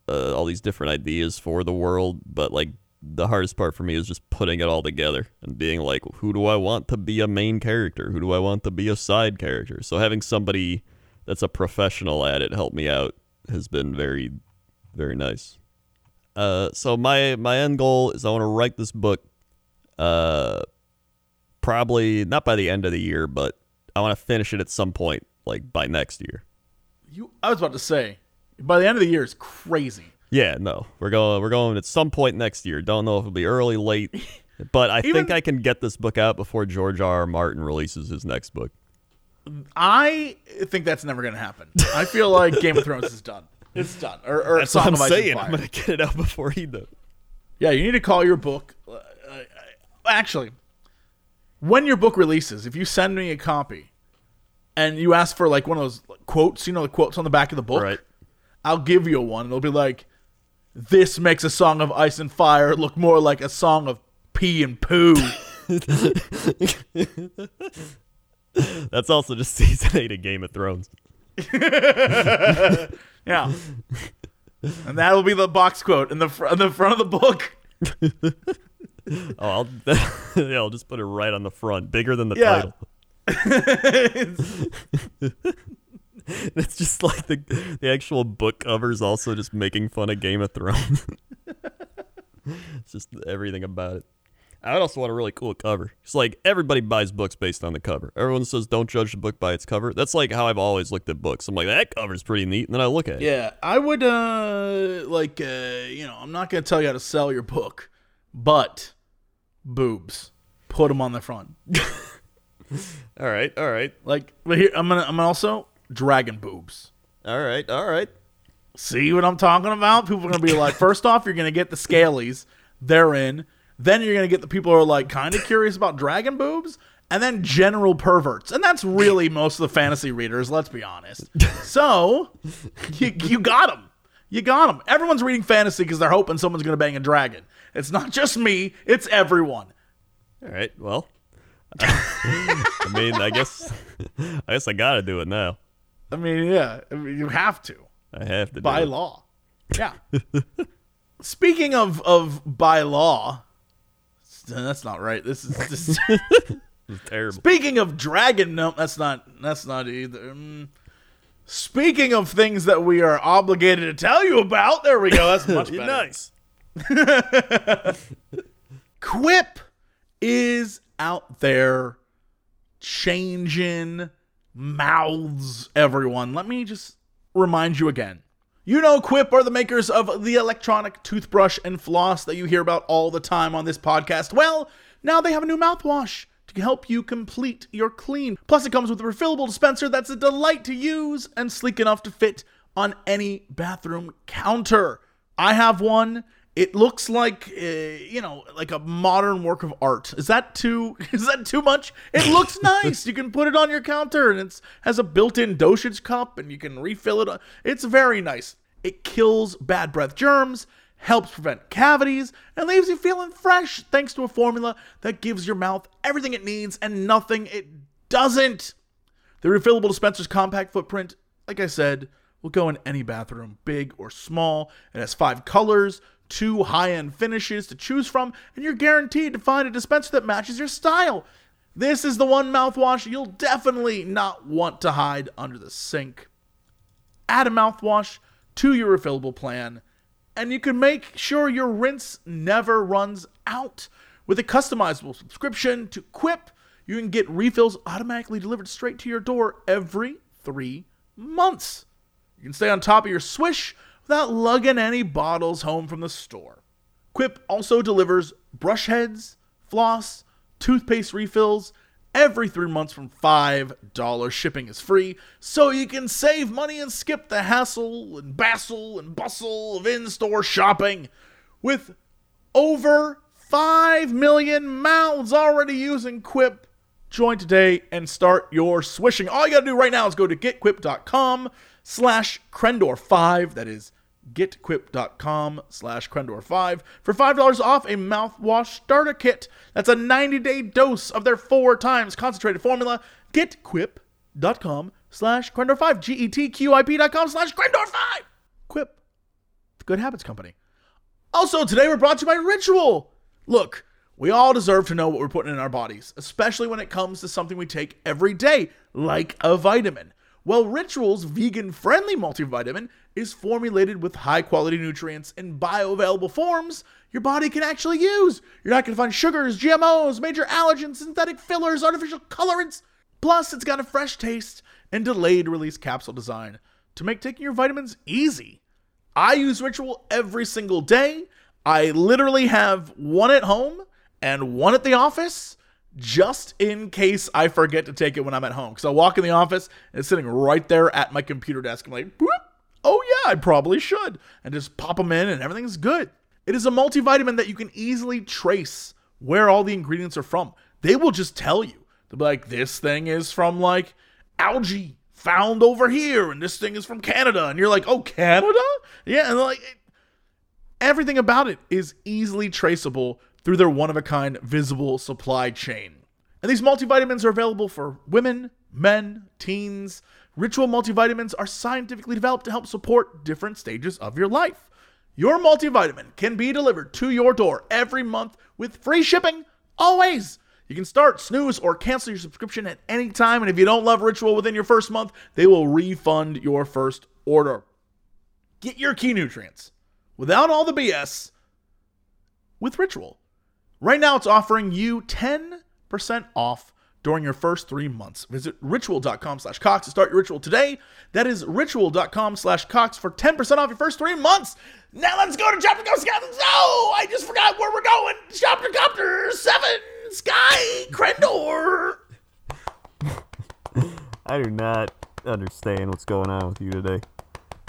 uh, all these different ideas for the world, but like the hardest part for me is just putting it all together and being like, who do I want to be a main character? Who do I want to be a side character? So having somebody that's a professional at it help me out has been very, very nice. Uh, so my my end goal is I want to write this book, uh, probably not by the end of the year, but I want to finish it at some point, like by next year. You I was about to say, by the end of the year is crazy. Yeah, no, we're going we're going at some point next year. Don't know if it'll be early, late, but I think I can get this book out before George R. R. Martin releases his next book. I think that's never gonna happen. I feel like Game of Thrones is done. It's done. Or, or That's what I'm of Ice and saying. I'm gonna get it out before he does. Yeah, you need to call your book. Uh, uh, actually, when your book releases, if you send me a copy and you ask for like one of those quotes, you know, the quotes on the back of the book, Right. I'll give you one. It'll be like, "This makes a song of ice and fire look more like a song of pee and poo." That's also just season eight of Game of Thrones. yeah, and that'll be the box quote in the fr- in the front of the book. Oh, I'll yeah, I'll just put it right on the front, bigger than the Yeah. title. It's just like the the actual book covers also just making fun of Game of Thrones. it's just everything about it. I would also want a really cool cover. It's like everybody buys books based on the cover. Everyone says don't judge the book by its cover. That's like how I've always looked at books. I'm like that cover's pretty neat, and then I look at it. Yeah, I would uh like uh you know, I'm not going to tell you how to sell your book, but boobs. Put them on the front. All right, all right, Like but here I'm to I'm gonna also dragon boobs. all right, all right. See what I'm talking about? People are to be like, first off, you're to get the scalies. They're in. Then you're to get the people who are like kind of curious about dragon boobs. And then general perverts. And that's really most of the fantasy readers, let's be honest. So, you, you got them. You got them. Everyone's reading fantasy because they're hoping someone's to bang a dragon. It's not just me, it's everyone. All right. Well, I mean, I guess, I guess I gotta do it now. I mean, yeah, I mean, you have to. I have to do by it. law. Yeah. Speaking of of by law, that's not right. This is this. It's terrible. Speaking of dragon, no, that's not that's not either. Mm. Speaking of things that we are obligated to tell you about, there we go. That's much better. nice. Quip is out there changing mouths, everyone. Let me just remind you again. You know, Quip are the makers of the electronic toothbrush and floss that you hear about all the time on this podcast. Well, now they have a new mouthwash to help you complete your clean. Plus, it comes with a refillable dispenser that's a delight to use and sleek enough to fit on any bathroom counter. I have one. It looks like uh, you know, like a modern work of art. Is that too? Is that too much? It looks nice. You can put it on your counter, and it has a built-in dosage cup, and you can refill it. It's very nice. It kills bad breath germs, helps prevent cavities, and leaves you feeling fresh thanks to a formula that gives your mouth everything it needs and nothing it doesn't. The refillable dispenser's compact footprint, like I said, will go in any bathroom, big or small. It has five colors, two high end finishes to choose from, and you're guaranteed to find a dispenser that matches your style. This is the one mouthwash you'll definitely not want to hide under the sink. Add a mouthwash to your refillable plan, and you can make sure your rinse never runs out. With a customizable subscription to Quip, you can get refills automatically delivered straight to your door every three months. You can stay on top of your swish without lugging any bottles home from the store. Quip also delivers brush heads, floss, toothpaste refills every three months from $5. Shipping is free, so you can save money and skip the hassle and bustle and bustle of in store shopping. With over 5 million mouths already using Quip, join today and start your swishing. All you gotta do right now is go to getquip.com slash Crendor5. That is getquip.com slash Crendor5 for $5 off a mouthwash starter kit. That's a 90-day dose of their four times concentrated formula. Getquip.com slash Crendor5. G-E-T-Q-I-P dot com slash Crendor5. Quip, the Good Habits Company. Also, today we're brought to you by Ritual. Look, we all deserve to know what we're putting in our bodies, especially when it comes to something we take every day, like a vitamin. Well, Ritual's vegan friendly multivitamin is formulated with high quality nutrients in bioavailable forms your body can actually use. You're not going to find sugars, GMOs, major allergens, synthetic fillers, artificial colorants. Plus, it's got a fresh taste and delayed release capsule design to make taking your vitamins easy. I use Ritual every single day. I literally have one at home and one at the office just in case I forget to take it when I'm at home. Because I walk in the office and it's sitting right there at my computer desk. I'm like, Boop. oh yeah, I probably should. And just pop them in and everything's good. It is a multivitamin that you can easily trace where all the ingredients are from. They will just tell you. They'll be like, this thing is from like algae found over here, and this thing is from Canada. And you're like, oh, Canada? Yeah. And like, everything about it is easily traceable through their one of a kind visible supply chain. And these multivitamins are available for women, men, teens. Ritual multivitamins are scientifically developed to help support different stages of your life. Your multivitamin can be delivered to your door every month with free shipping, always. You can start, snooze, or cancel your subscription at any time. And if you don't love Ritual within your first month, they will refund your first order. Get your key nutrients without all the BS with Ritual. Right now, it's offering you 10% off during your first three months. Visit ritual.com slash Cox to start your ritual today. That is ritual.com slash Cox for 10% off your first three months. Now let's go to Chapter Go Scouting. Oh, I just forgot where we're going. Chapter Copter 7, Sky Crendor. I do not understand what's going on with you today.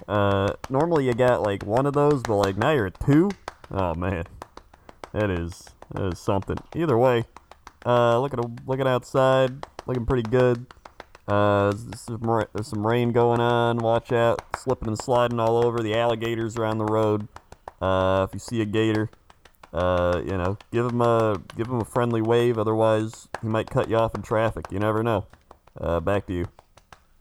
Uh, normally you got like one of those, but like now you're at two. Oh man, that is that is something. Either way, uh, looking looking outside, looking pretty good. Uh, there's some, there's some rain going on. Watch out, slipping and sliding all over. The alligators around the road. Uh, if you see a gator, uh, you know, give him a give him a friendly wave. Otherwise, he might cut you off in traffic. You never know. Uh, back to you.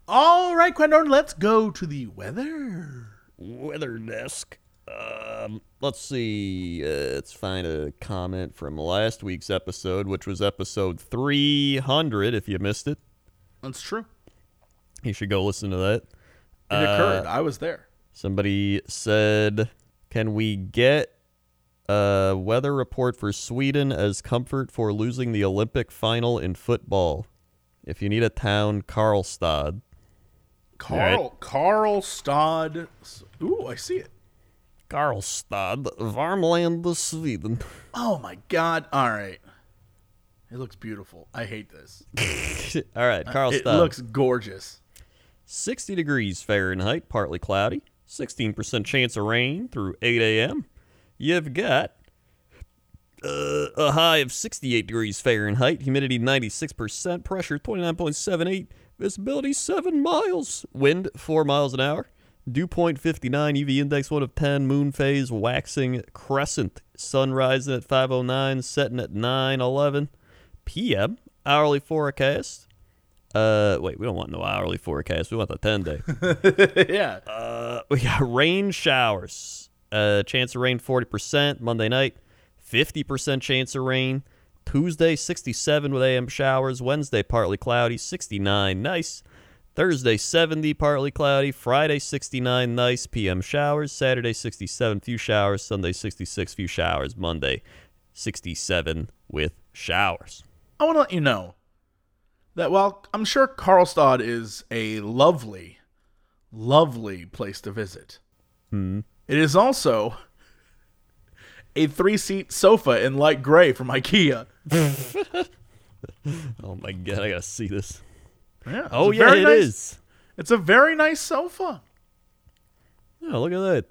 All right, Crendor, let's go to the weather. Weather desk. Um, let's see. Uh, let's find a comment from last week's episode, which was episode 300. If you missed it, That's true. you should go listen to that. It occurred. I was there. Somebody said, "Can we get a weather report for Sweden as comfort for losing the Olympic final in football? If you need a town, Karlstad." Carl Carl Stad. Ooh, I see it. Karlstad, Värmland, Sweden. Oh my god. All right. It looks beautiful. I hate this. All right, Karlstad. It looks gorgeous. 60 degrees Fahrenheit, partly cloudy, 16% chance of rain through 8 a.m. You've got uh, a high of 68 degrees Fahrenheit, humidity 96%, pressure 29.78, visibility 7 miles, wind 4 miles an hour, dew point 59, UV index 1 of 10, moon phase waxing crescent, sun rising at 5.09, setting at 9.11 p.m. Hourly forecast. Uh, wait, we don't want no hourly forecast. We want the 10 day. yeah. Uh, we got rain showers. Uh, chance of rain 40% Monday night, 50% chance of rain. Tuesday 67 with AM showers. Wednesday partly cloudy, 69 nice. Thursday 70 partly cloudy. Friday 69 nice. PM showers. Saturday 67 few showers. Sunday 66 few showers. Monday 67 with showers. I want to let you know that while I'm sure Karlstad is a lovely, lovely place to visit, hmm. it is also a three seat sofa in light gray from IKEA. Oh my god, I gotta see this. Yeah. Oh yeah, it nice- is. It's a very nice sofa. Yeah, look at that.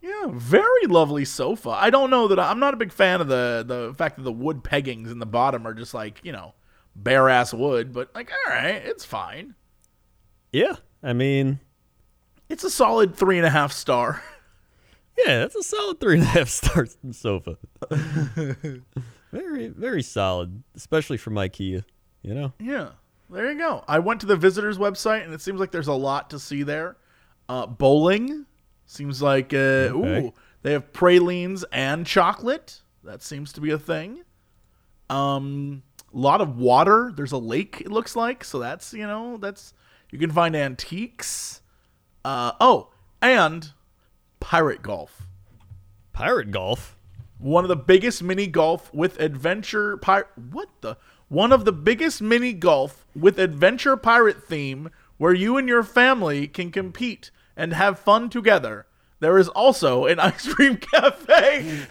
Yeah, very lovely sofa. I don't know that I, I'm not a big fan of the the fact that the wood peggings in the bottom are just like you know bare ass wood, but like all right, it's fine. Yeah, I mean, It's a solid three and a half star. Yeah, that's a solid three and a half stars sofa. very, very solid, especially from IKEA. You know, Yeah, there you go. I went to the visitors website and it seems like there's a lot to see there. Uh, bowling seems like uh, Okay. ooh, they have pralines and chocolate. That seems to be a thing. Um, a lot of water. There's a lake. It looks like so. That's you know that's you can find antiques. Uh, oh, and pirate golf. pirate golf. One of the biggest mini golf with adventure pirate. What the? One of the biggest mini golf with adventure pirate theme where you and your family can compete and have fun together. There is also an ice cream cafe.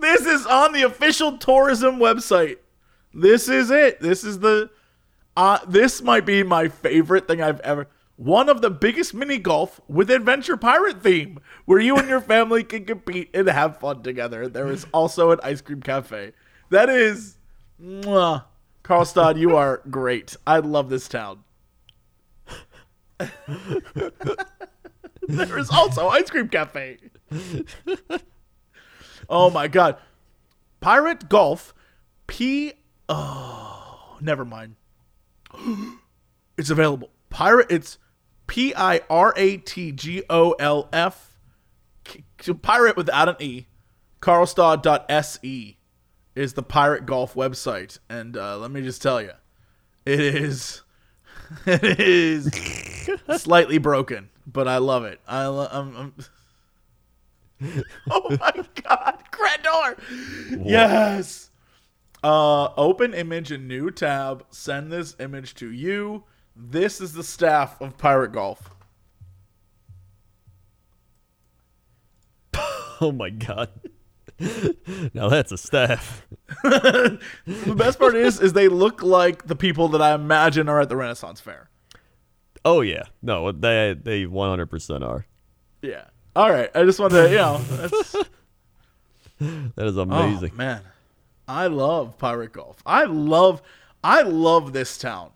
this is on the official tourism website. This is it. This is the. Uh, this might be my favorite thing I've ever. One of the biggest mini golf with adventure pirate theme, where you and your family can compete and have fun together. There is also an ice cream cafe. That is, mwah. You are great. I love this town. there is also ice cream cafe. oh my god, pirate golf, P. Oh, never mind. it's available. Pirate. It's P I R A T G O L F. Pirate without an E. Carlstad.se is the Pirate Golf website, and uh, let me just tell you, it is it is slightly broken, but I love it. I lo- I'm, I'm oh my god, Crendor! Yes. Uh, open image in new tab. Send this image to you. This is the staff of Pirate Golf. Oh my god. now that's a staff. The best part is, is they look like the people that I imagine are at the Renaissance Fair. Oh yeah. No, they they 100% are. Yeah. All right. I just wanted to, you know, that's, That is oh amazing. man, I love Pirate Golf. I love, I love this town.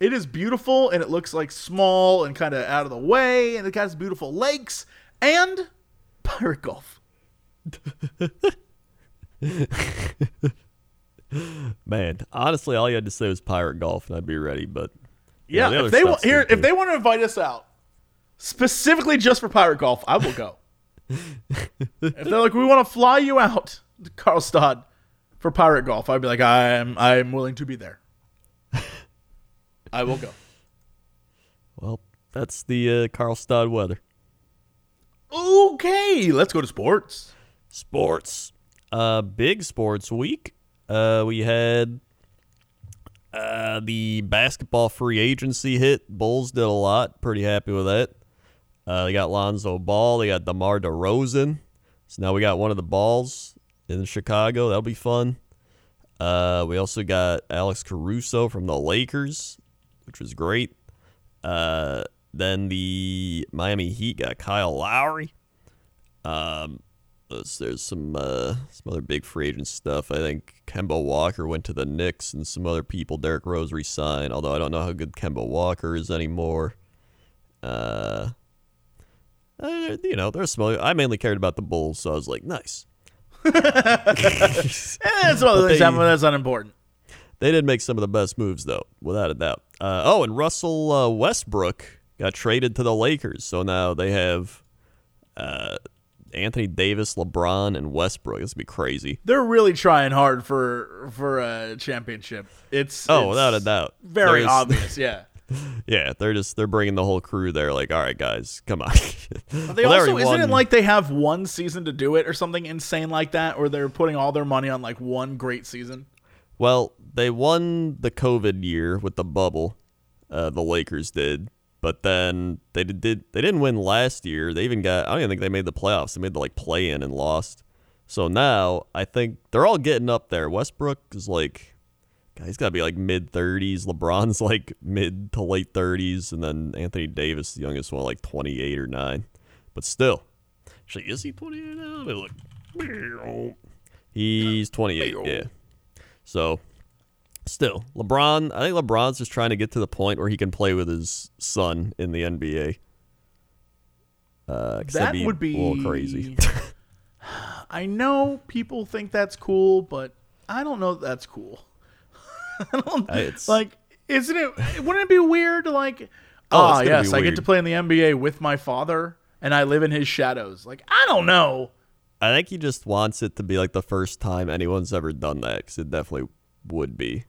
It is beautiful and it looks like small and kind of out of the way, and it has beautiful lakes and Pirate Golf. Man, honestly, all you had to say was pirate golf, and I'd be ready. But Yeah, the if they want here, if they want to invite us out specifically just for pirate golf, I will go. if they're like, we want to fly you out to Karlstad for pirate golf, I'd be like, I'm I'm willing to be there. I will go. well, that's the uh, Karlstad weather. Okay, let's go to sports. Sports. Uh, big sports week. Uh, we had uh, the basketball free agency hit. Bulls did a lot. Pretty happy with that. Uh, they got Lonzo Ball. They got DeMar DeRozan. So now we got one of the balls in Chicago. That'll be fun. Uh, we also got Alex Caruso from the Lakers, which was great. Uh, then the Miami Heat got Kyle Lowry. Um, there's, some uh, some other big free agent stuff. I think Kemba Walker went to the Knicks, and some other people. Derrick Rose resigned, although I don't know how good Kemba Walker is anymore. Uh, uh, you know, there's some. Other, I mainly cared about the Bulls, so I was like, nice. Eh, that's one of the things that's unimportant. They did make some of the best moves, though, without a doubt. Uh, oh, and Russell uh, Westbrook got traded to the Lakers, so now they have uh, Anthony Davis, LeBron, and Westbrook. This would be crazy. They're really trying hard for for a championship. It's Oh, it's without a doubt. very obvious. Yeah. Yeah, they're just they're bringing the whole crew there. Like, all right, guys, come on. They Well, also isn't it like they have one season to do it or something insane like that, or they're putting all their money on like one great season? Well, they won the COVID year with the bubble. Uh, the Lakers did, but then they did, did they didn't win last year. They even got I don't even think they made the playoffs. They made the like play in and lost. So now I think they're all getting up there. Westbrook is like, God, he's got to be like mid thirties. LeBron's like mid to late thirties, and then Anthony Davis, the youngest one, like twenty eight or nine. But still, actually, is he twenty eight now? Let look. He's twenty eight. Yeah. So, still, LeBron. I think LeBron's just trying to get to the point where he can play with his son in the NBA. Uh, That be would be a little crazy. I know people think that's cool, but I don't know that that's cool. I don't it's- like. Isn't it? Wouldn't it be weird like? Oh, be yes, I get to play in the NBA with my father, and I live in his shadows. Like I don't know. I think he just wants it to be like the first time anyone's ever done that, because it definitely would be.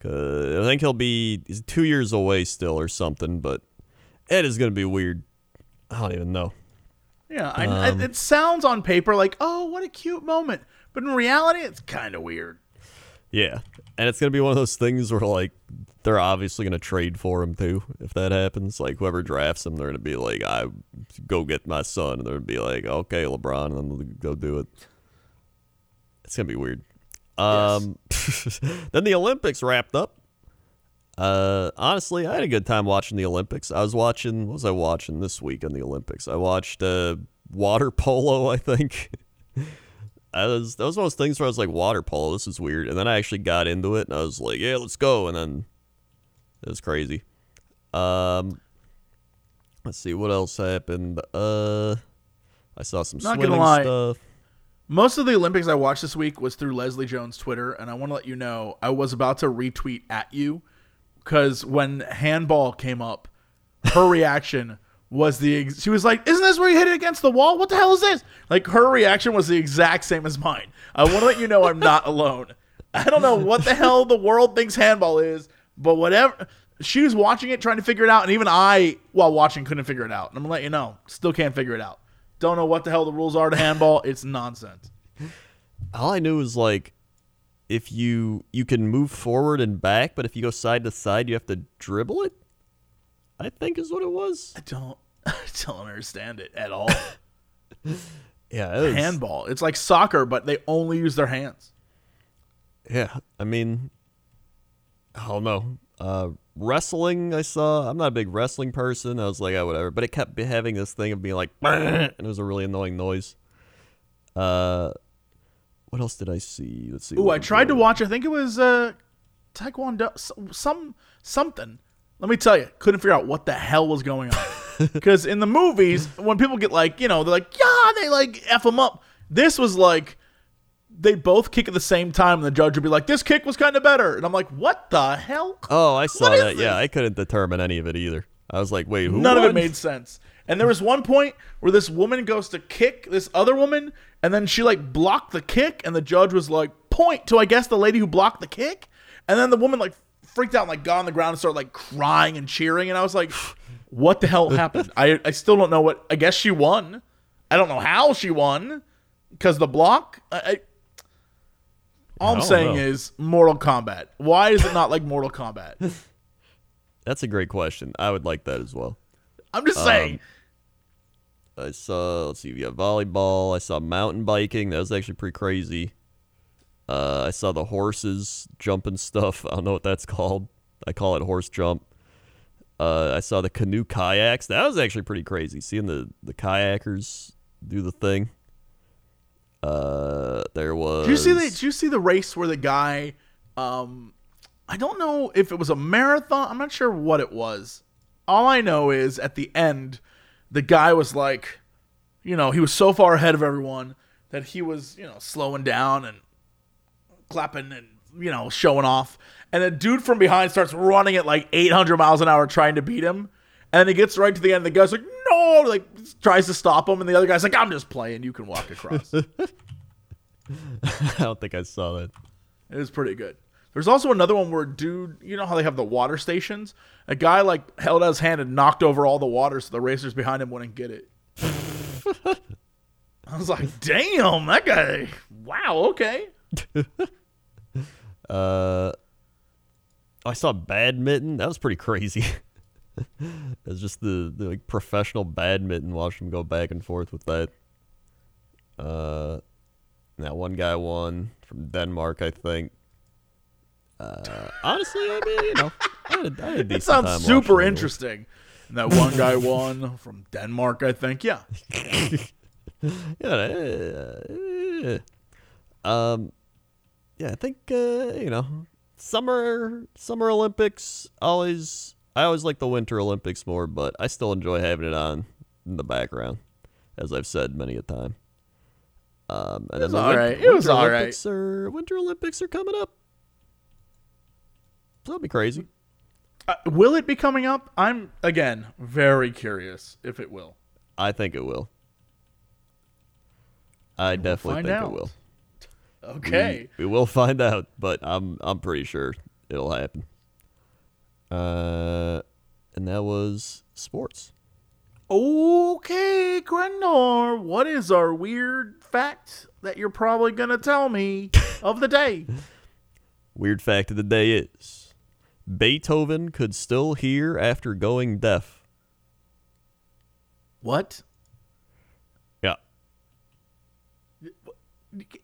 'Cause I think he'll be he's two years away still or something, but it is gonna be weird. I don't even know. Yeah, I, Um, I, it sounds on paper like, oh, what a cute moment, but in reality, it's kind of weird. Yeah, and it's gonna be one of those things where like they're obviously gonna trade for him too if that happens. Like whoever drafts him, they're gonna be like, "I go get my son," and they're gonna be like, "Okay, LeBron," and then they'll go do it. It's gonna be weird. Um, then the Olympics wrapped up. Uh, honestly, I had a good time watching the Olympics. I was watching. What was I watching this week on the Olympics? I watched uh, water polo. I think. I was that was one of those things where I was like, water polo, this is weird. And then I actually got into it and I was like, yeah, let's go. And then it was crazy. Um, let's see what else happened. Uh, I saw some Not swimming stuff. Most of the Olympics I watched this week was through Leslie Jones' Twitter, and I want to let you know I was about to retweet at you because when handball came up, her reaction was the ex- she was like, "Isn't this where you hit it against the wall? What the hell is this?" Like her reaction was the exact same as mine. I want to let you know I'm not alone. I don't know what the hell the world thinks handball is, but whatever. She was watching it, trying to figure it out, and even I, while watching, couldn't figure it out. And I'm gonna let you know, still can't figure it out. Don't know what the hell the rules are to handball. It's nonsense. All I knew was like if you you can move forward and back, but if you go side to side, you have to dribble it. I think is what it was. I don't, I don't understand it at all. Yeah, it was, handball. It's like soccer, but they only use their hands. Yeah, I mean, I don't know. Uh, wrestling, I saw. I'm not a big wrestling person. I was like, oh, whatever. But it kept having this thing of being like, and it was a really annoying noise. Uh, what else did I see? Let's see. Oh, I tried to watch. I think it was uh, Taekwondo, some something. Let me tell you, couldn't figure out what the hell was going on. Because in the movies, when people get like, you know, they're like, yeah, they like f them up. This was like, they both kick at the same time, and the judge would be like, this kick was kind of better, and I'm like, what the hell? Oh, I saw that. Yeah. I couldn't determine any of it either. I was like, wait, who? None of it made sense. And there was one point where this woman goes to kick this other woman, and then she like blocked the kick, and the judge was like, point to I guess the lady who blocked the kick, and then the woman like freaked out and like got on the ground and started like crying and cheering, and I was like, what the hell happened? I I still don't know what. I guess she won. I don't know how she won because the block. I, I, all I'm saying know. is Mortal Kombat. Why is it not like Mortal Kombat? That's a great question. I would like that as well. I'm just saying. Um, I saw. Let's see. We have volleyball. I saw mountain biking. That was actually pretty crazy. Uh, I saw the horses jumping stuff. I don't know what that's called. I call it horse jump. Uh, I saw the canoe kayaks. That was actually pretty crazy. Seeing the the kayakers do the thing. Uh, there was. Did you see the Did you see the race where the guy? Um, I don't know if it was a marathon. I'm not sure what it was. All I know is at the end, the guy was like, you know, he was so far ahead of everyone that he was, you know, slowing down and clapping and you know showing off. And a dude from behind starts running at like 800 miles an hour trying to beat him. And then he gets right to the end. The guy's like, no, like tries to stop him, and the other guy's like, I'm just playing. You can walk across. I don't think I saw that. It was pretty good. There's also another one where dude, you know how they have the water stations? A guy like held out his hand and knocked over all the water so the racers behind him wouldn't get it. I was like, damn, that guy. Wow, okay. Uh, I saw badminton. That was pretty crazy. it's just the, the like professional badminton. Watch him go back and forth with that. Uh, that one guy won from Denmark, I think. Uh, honestly, I mean, you know, I had, I had a decent It sounds super interesting. And that one guy won from Denmark, I think. Yeah. Yeah. um. Yeah, I think uh, you know, summer summer Olympics always. I always like the Winter Olympics more, but I still enjoy having it on in the background, as I've said many a time. Um, and was then the all right. It was Winter all right. Olympics are Winter Olympics are coming up. That'll be crazy. Uh, will it be coming up? I'm, again, very curious if it will. I think it will. I definitely think out. it will. Okay. We, we will find out, but I'm I'm pretty sure it'll happen. Uh, and that was sports. Okay, Crendor, what is our weird fact that you're probably going to tell me of the day? Weird fact of the day is Beethoven could still hear after going deaf. What? Yeah.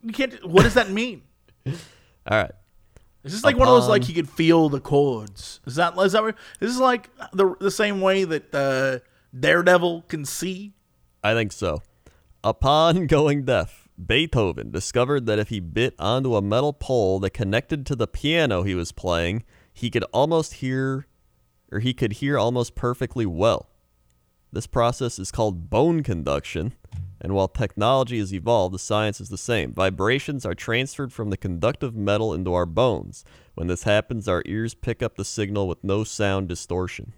You can't. What does that mean? All right. Is this like one of those like Upon- he could feel the chords? Is that is that what- this is like the the same way that uh, Daredevil can see? I think so. Upon going deaf, Beethoven discovered that if he bit onto a metal pole that connected to the piano he was playing, he could almost hear or he could hear almost perfectly well. This process is called bone conduction, and while technology has evolved, the science is the same. Vibrations are transferred from the conductive metal into our bones. When this happens, our ears pick up the signal with no sound distortion.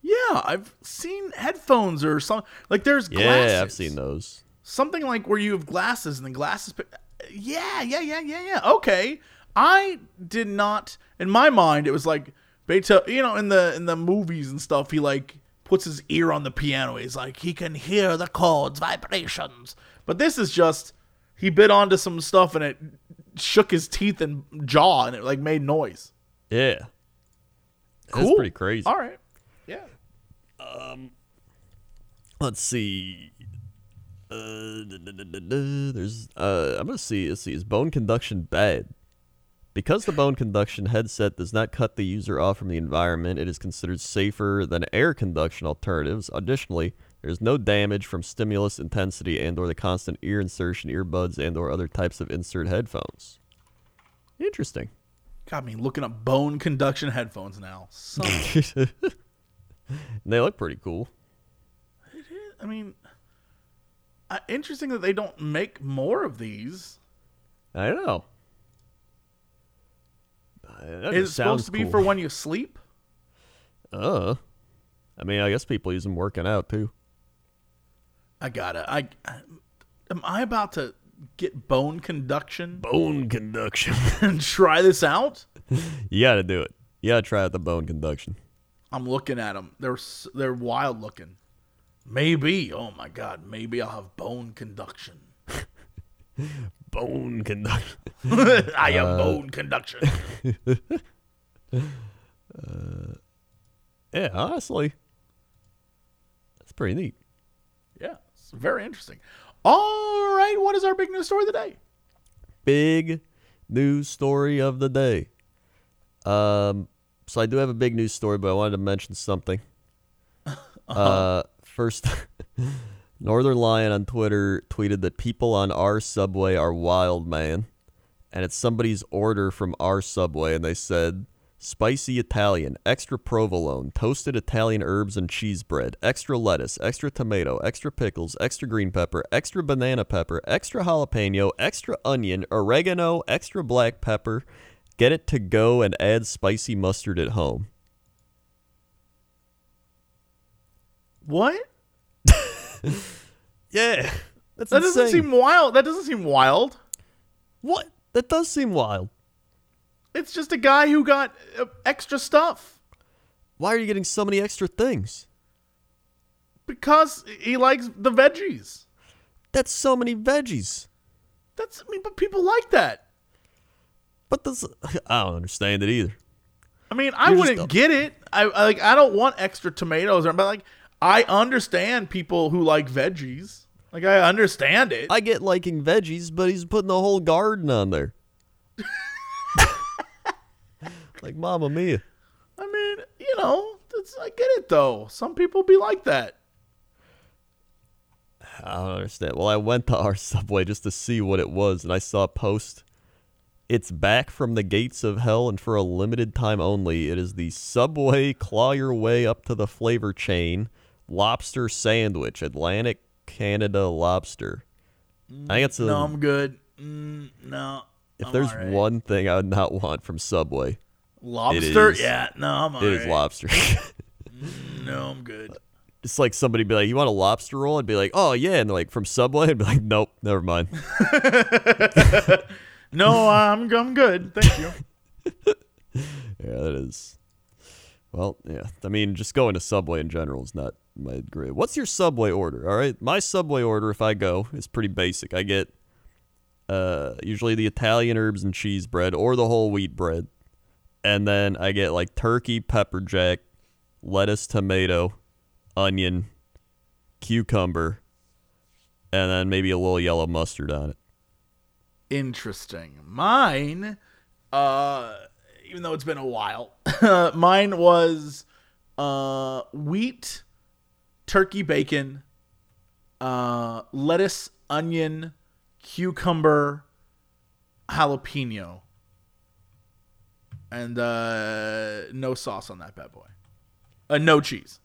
Yeah, I've seen headphones or some like there's glasses. Yeah. I've seen those. Something like where you have glasses and the glasses. Yeah, yeah, yeah, yeah, yeah. Okay, I did not. In my mind, it was like Beethoven. You know, in the in the movies and stuff, he like puts his ear on the piano. He's like he can hear the chords vibrations. But this is just he bit onto some stuff and it shook his teeth and jaw and it like made noise. Yeah. That's pretty crazy. All right. Yeah. Um let's see. Uh, da- da- da. there's uh, I'm gonna see. Let's see. Is bone conduction bad? Because the bone conduction headset does not cut the user off from the environment, it is considered safer than air conduction alternatives. Additionally, there is no damage from stimulus intensity and/or the constant ear insertion, earbuds, and/or other types of insert headphones. Interesting. Got me looking up bone conduction headphones now. They look pretty cool. It is, I mean, uh, interesting that they don't make more of these. I know. Is it supposed to be cool. for when you sleep? Uh, I mean, I guess people use them working out too. I gotta. I am I about to get bone conduction Bone conduction. and try this out? you got to do it. You got to try out the bone conduction. I'm looking at them. They're they're wild looking. Maybe. Oh my god. Maybe I'll have bone conduction. Bone conduction. I have Uh, bone conduction. yeah, honestly, that's pretty neat. yeah, it's very interesting. All right. What is our big news story of the day? Big news story of the day. Um, so I do have a big news story, but I wanted to mention something. uh first, Northernlion on Twitter tweeted that people on r/subway are wild, man. And it's somebody's order from r/subway, and they said spicy Italian, extra provolone, toasted Italian herbs and cheese bread, extra lettuce, extra tomato, extra pickles, extra green pepper, extra banana pepper, extra jalapeno, extra onion, oregano, extra black pepper. Get it to go and add spicy mustard at home. What? Yeah, that's That doesn't seem wild. That doesn't seem wild. what? That does seem wild. It's just a guy who got uh, extra stuff Why are you getting so many extra things? because he likes the veggies. That's so many veggies. That's I mean, but people like that. But this, I don't understand it either. I mean, I You're wouldn't get it. I, I like I don't want extra tomatoes, or but like I understand people who like veggies. Like I understand it. I get liking veggies, but he's putting the whole garden on there. like Mamma Mia. I mean, you know, I get it though. Some people be like that. I don't understand. Well, I went to r/subway just to see what it was, and I saw a post. It's back from the gates of hell, and for a limited time only. It is the Subway Claw Your Way Up to the Flavor Chain Lobster Sandwich, Atlantic Canada Lobster. I think it's a, No, I'm good. Mm, no. if I'm there's alright. one thing I would not want from Subway, lobster, is- yeah, no, I'm it is alright. lobster. No, I'm good. it's like somebody be like, "You want a lobster roll?" I'd be like, "Oh yeah," and like, "From Subway," I'd be like, "Nope, never mind." No, I'm I'm good. Thank you. Yeah, that is. Well, yeah. I mean, just going to Subway in general is not my great. What's your Subway order? All right, my Subway order, if I go, is pretty basic. I get uh usually the Italian herbs and cheese bread or the whole wheat bread, and then I get like turkey, pepper jack, lettuce, tomato, onion, cucumber, and then maybe a little yellow mustard on it. Interesting. Mine, uh, even though it's been a while, mine was uh, wheat, turkey bacon, uh, lettuce, onion, cucumber, jalapeno, and uh, no sauce on that bad boy. Uh, no cheese.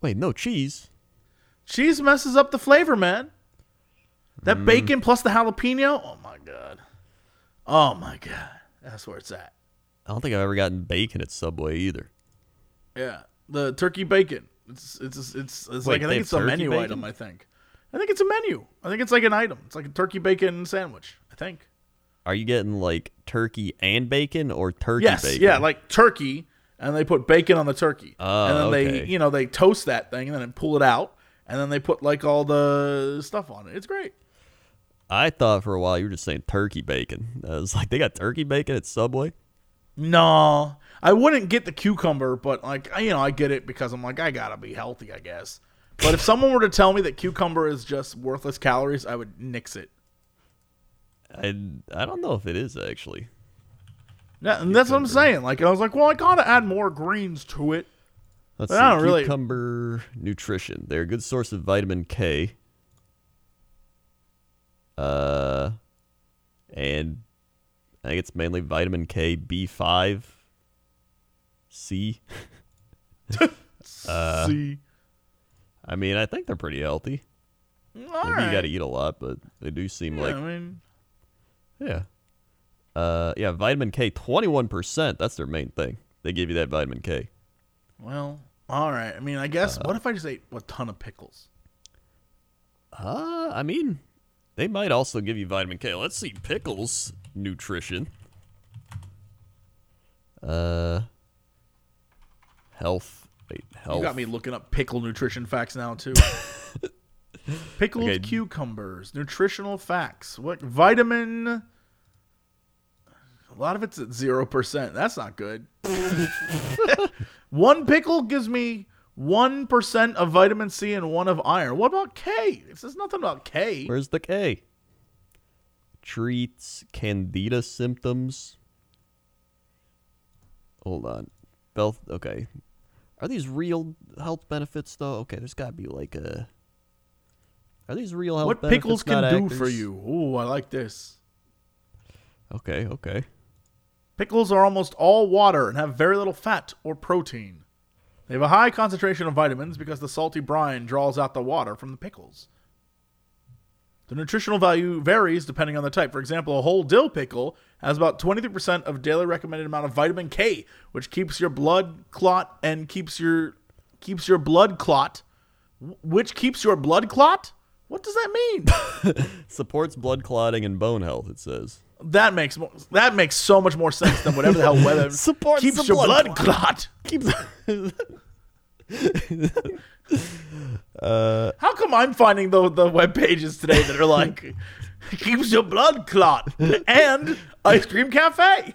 Wait, no cheese. Cheese messes up the flavor, man. That bacon plus the jalapeno. Oh my god. Oh my god. That's where it's at. I don't think I've ever gotten bacon at Subway either. Yeah. The turkey bacon. It's it's it's it's, Wait, like I think it's a menu bacon? item. I think. I think it's a menu. I think it's like an item. It's like a turkey bacon sandwich. I think. Are you getting like turkey and bacon or turkey yes. bacon? Yeah, like turkey, and they put bacon on the turkey, Oh, and then okay. they you know they toast that thing and then pull it out, and then they put like all the stuff on it. It's great. I thought for a while you were just saying turkey bacon. I was like, they got turkey bacon at Subway. No, I wouldn't get the cucumber, but like you know, I get it because I'm like I gotta be healthy, I guess. But if someone were to tell me that cucumber is just worthless calories, I would nix it. I I don't know if it is actually. Yeah, and that's what I'm saying. Like I was like, well, I gotta add more greens to it. Let's But see. I don't really- Cucumber nutrition. They're a good source of vitamin K. Uh, and I think it's mainly vitamin K, B5, C. Uh, See, I mean, I think they're pretty healthy. all Maybe right. you got to eat a lot, but they do seem Yeah, like I mean, yeah. Uh, yeah, vitamin K, twenty-one percent. That's their main thing. They give you that vitamin K. well, all right. I mean, I guess. Uh, what if I just ate a ton of pickles? Uh, I mean, they might also give you vitamin K. Let's see, pickles nutrition. Uh, health. Wait, health. You got me looking up pickle nutrition facts now too. Pickled Okay. cucumbers, nutritional facts. What vitamin? A lot of it's at zero percent. That's not good. one pickle gives me one percent of vitamin C and one of iron. What about K? It says nothing about K. Where's the K? Treats candida symptoms. Hold on. Health. Okay. Are these real health benefits though? Okay, there's got to be like a. Are these real health what benefits? pickles can do actors? for you? Ooh, I like this. Okay. Okay. Pickles are almost all water and have very little fat or protein. They have a high concentration of vitamins because the salty brine draws out the water from the pickles. The nutritional value varies depending on the type. For example, a whole dill pickle has about 23% of daily recommended amount of vitamin K, which keeps your blood clot and keeps your keeps your blood clot which keeps your blood clot? What does that mean? Supports blood clotting and bone health. It says. that makes more, that makes so much more sense than whatever the hell weather Supports keeps your blood blood clot. Keeps. uh, How come I'm finding the the web pages today that are like keeps your blood clot and ice cream cafe?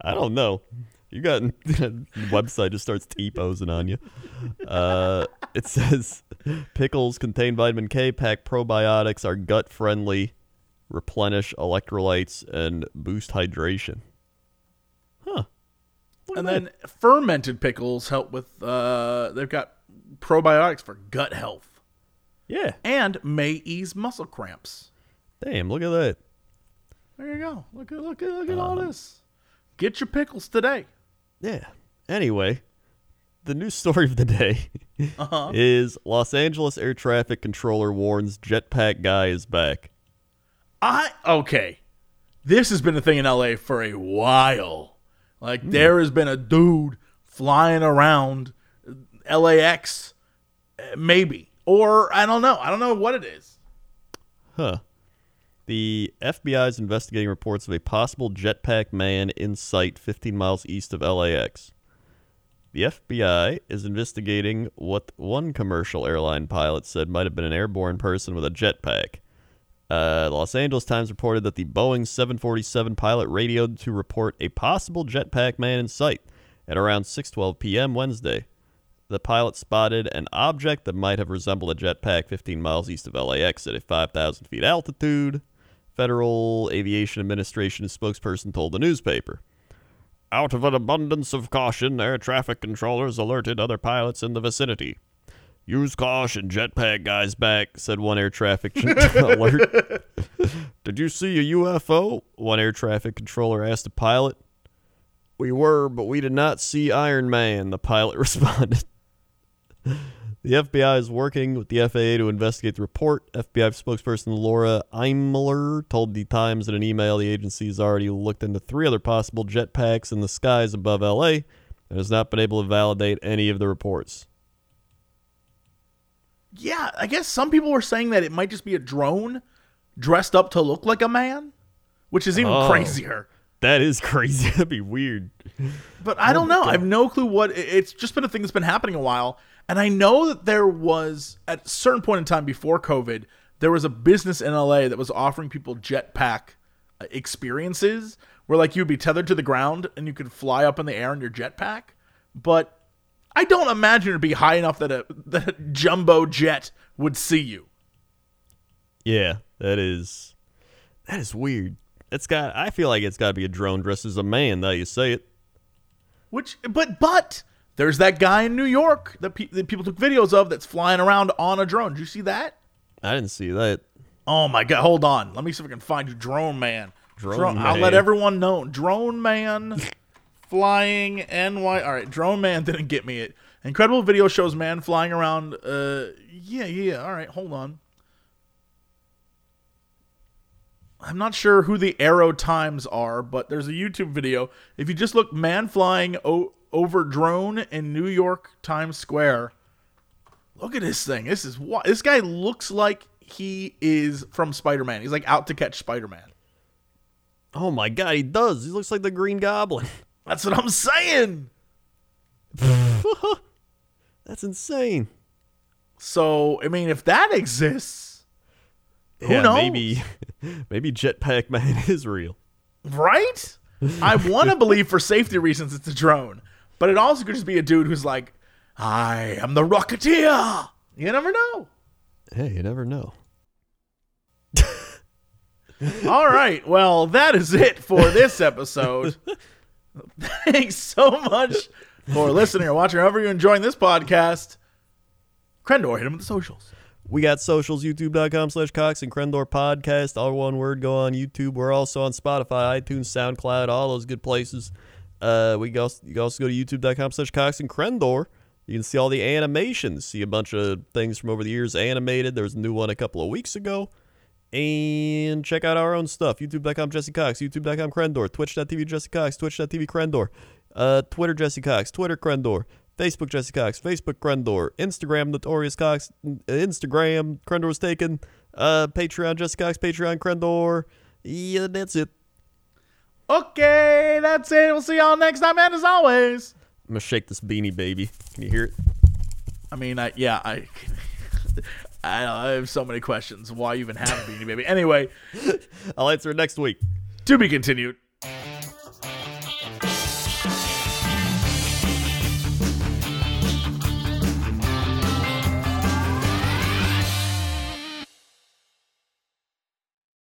I don't know. You got website just starts t posing on you. Uh, it says pickles contain vitamin K, pack probiotics, are gut friendly, replenish electrolytes, and boost hydration. Huh. Look at And then fermented pickles help with uh they've got probiotics for gut health yeah, and may ease muscle cramps. damn, look at that. There you go. Look at look at look at all Um, this. Get your pickles today. Yeah. Anyway, the news story of the day Uh-huh. is Los Angeles air traffic controller warns jetpack guy is back. I okay. This has been a thing in LA for a while. Like hmm. there has been a dude flying around LAX maybe or I don't know. I don't know what it is. Huh. The FBI is investigating reports of a possible jetpack man in sight 15 miles east of LAX. The FBI is investigating what one commercial airline pilot said might have been an airborne person with a jetpack. Uh, the Los Angeles Times reported that the Boeing 747 pilot radioed to report a possible jetpack man in sight at around 6:12 p.m. Wednesday. The pilot spotted an object that might have resembled a jetpack 15 miles east of LAX at a 5,000 feet altitude. Federal Aviation Administration spokesperson told the newspaper. Out of an abundance of caution, air traffic controllers alerted other pilots in the vicinity. Use caution, jetpack guy's back, said one air traffic alert. Did you see a UFO? One air traffic controller asked a pilot. We were, but we did not see Iron Man, the pilot responded. The FBI is working with the FAA to investigate the report. FBI spokesperson Laura Eimler told the Times in an email the agency has already looked into three other possible jetpacks in the skies above LA, and has not been able to validate any of the reports. Yeah, I guess some people were saying that it might just be a drone dressed up to look like a man, which is even Oh. crazier. That is crazy. That'd be weird. But I don't know. I have no clue what it's just been a thing that's been happening a while. And I know that there was at a certain point in time before COVID, there was a business in LA that was offering people jetpack uh, experiences where like you'd be tethered to the ground and you could fly up in the air in your jetpack. But I don't imagine it'd be high enough that a that a jumbo jet would see you. Yeah, that is that is weird. It's got. I feel like it's got to be a drone dressed as a man. Now you say it. Which, but, but there's that guy in New York that, pe- that people took videos of that's flying around on a drone. Did you see that? I didn't see that. Oh my god! Hold on. Let me see if I can find you, Drone Man. Drone man. I'll let everyone know. Drone Man, flying NY. All right, Drone Man didn't get me it. Incredible video shows man flying around. Uh, yeah, yeah. All right, hold on. I'm not sure who the arrow times are, but there's a YouTube video. If you just look man flying o- over drone in New York Times Square, look at this thing. This is what this guy looks like. He is from Spider-Man. He's like out to catch Spider-Man. Oh my god, he does. He looks like the Green Goblin. That's what I'm saying. That's insane. So I mean, if that exists, who yeah, knows? maybe maybe Jetpack Man is real. right? I want to believe for safety reasons it's a drone, but it also could just be a dude who's like, "I am the Rocketeer." You never know. Hey, you never know. All right. Well, that is it for this episode. Thanks so much for listening or watching. However you're enjoying this podcast, Crendor, hit him with the socials. We got socials, youtube.com slash Cox and Crendor Podcast. All one word, go on YouTube. We're also on Spotify, iTunes, SoundCloud, all those good places. Uh, we go, you can also go to youtube.com slash Cox and Crendor. You can see all the animations, see a bunch of things from over the years animated. There was a new one a couple of weeks ago. And check out our own stuff. YouTube.com Jesse Cox, YouTube.com Crendor, Twitch.tv Jesse Cox, Twitch.tv Crendor, uh, Twitter Jesse Cox, Twitter Crendor, Facebook Jesse Cox, Facebook Crendor, Instagram Notorious Cox, Instagram Crendor was taken, uh, Patreon Jesse Cox, Patreon Crendor. Yeah, that's it. Okay, that's it. We'll see y'all next time. And as always, I'm gonna shake this beanie baby. Can you hear it? I mean, I yeah, I. I, I have so many questions. Why you even have a beanie baby? Anyway, I'll answer it next week. to be continued.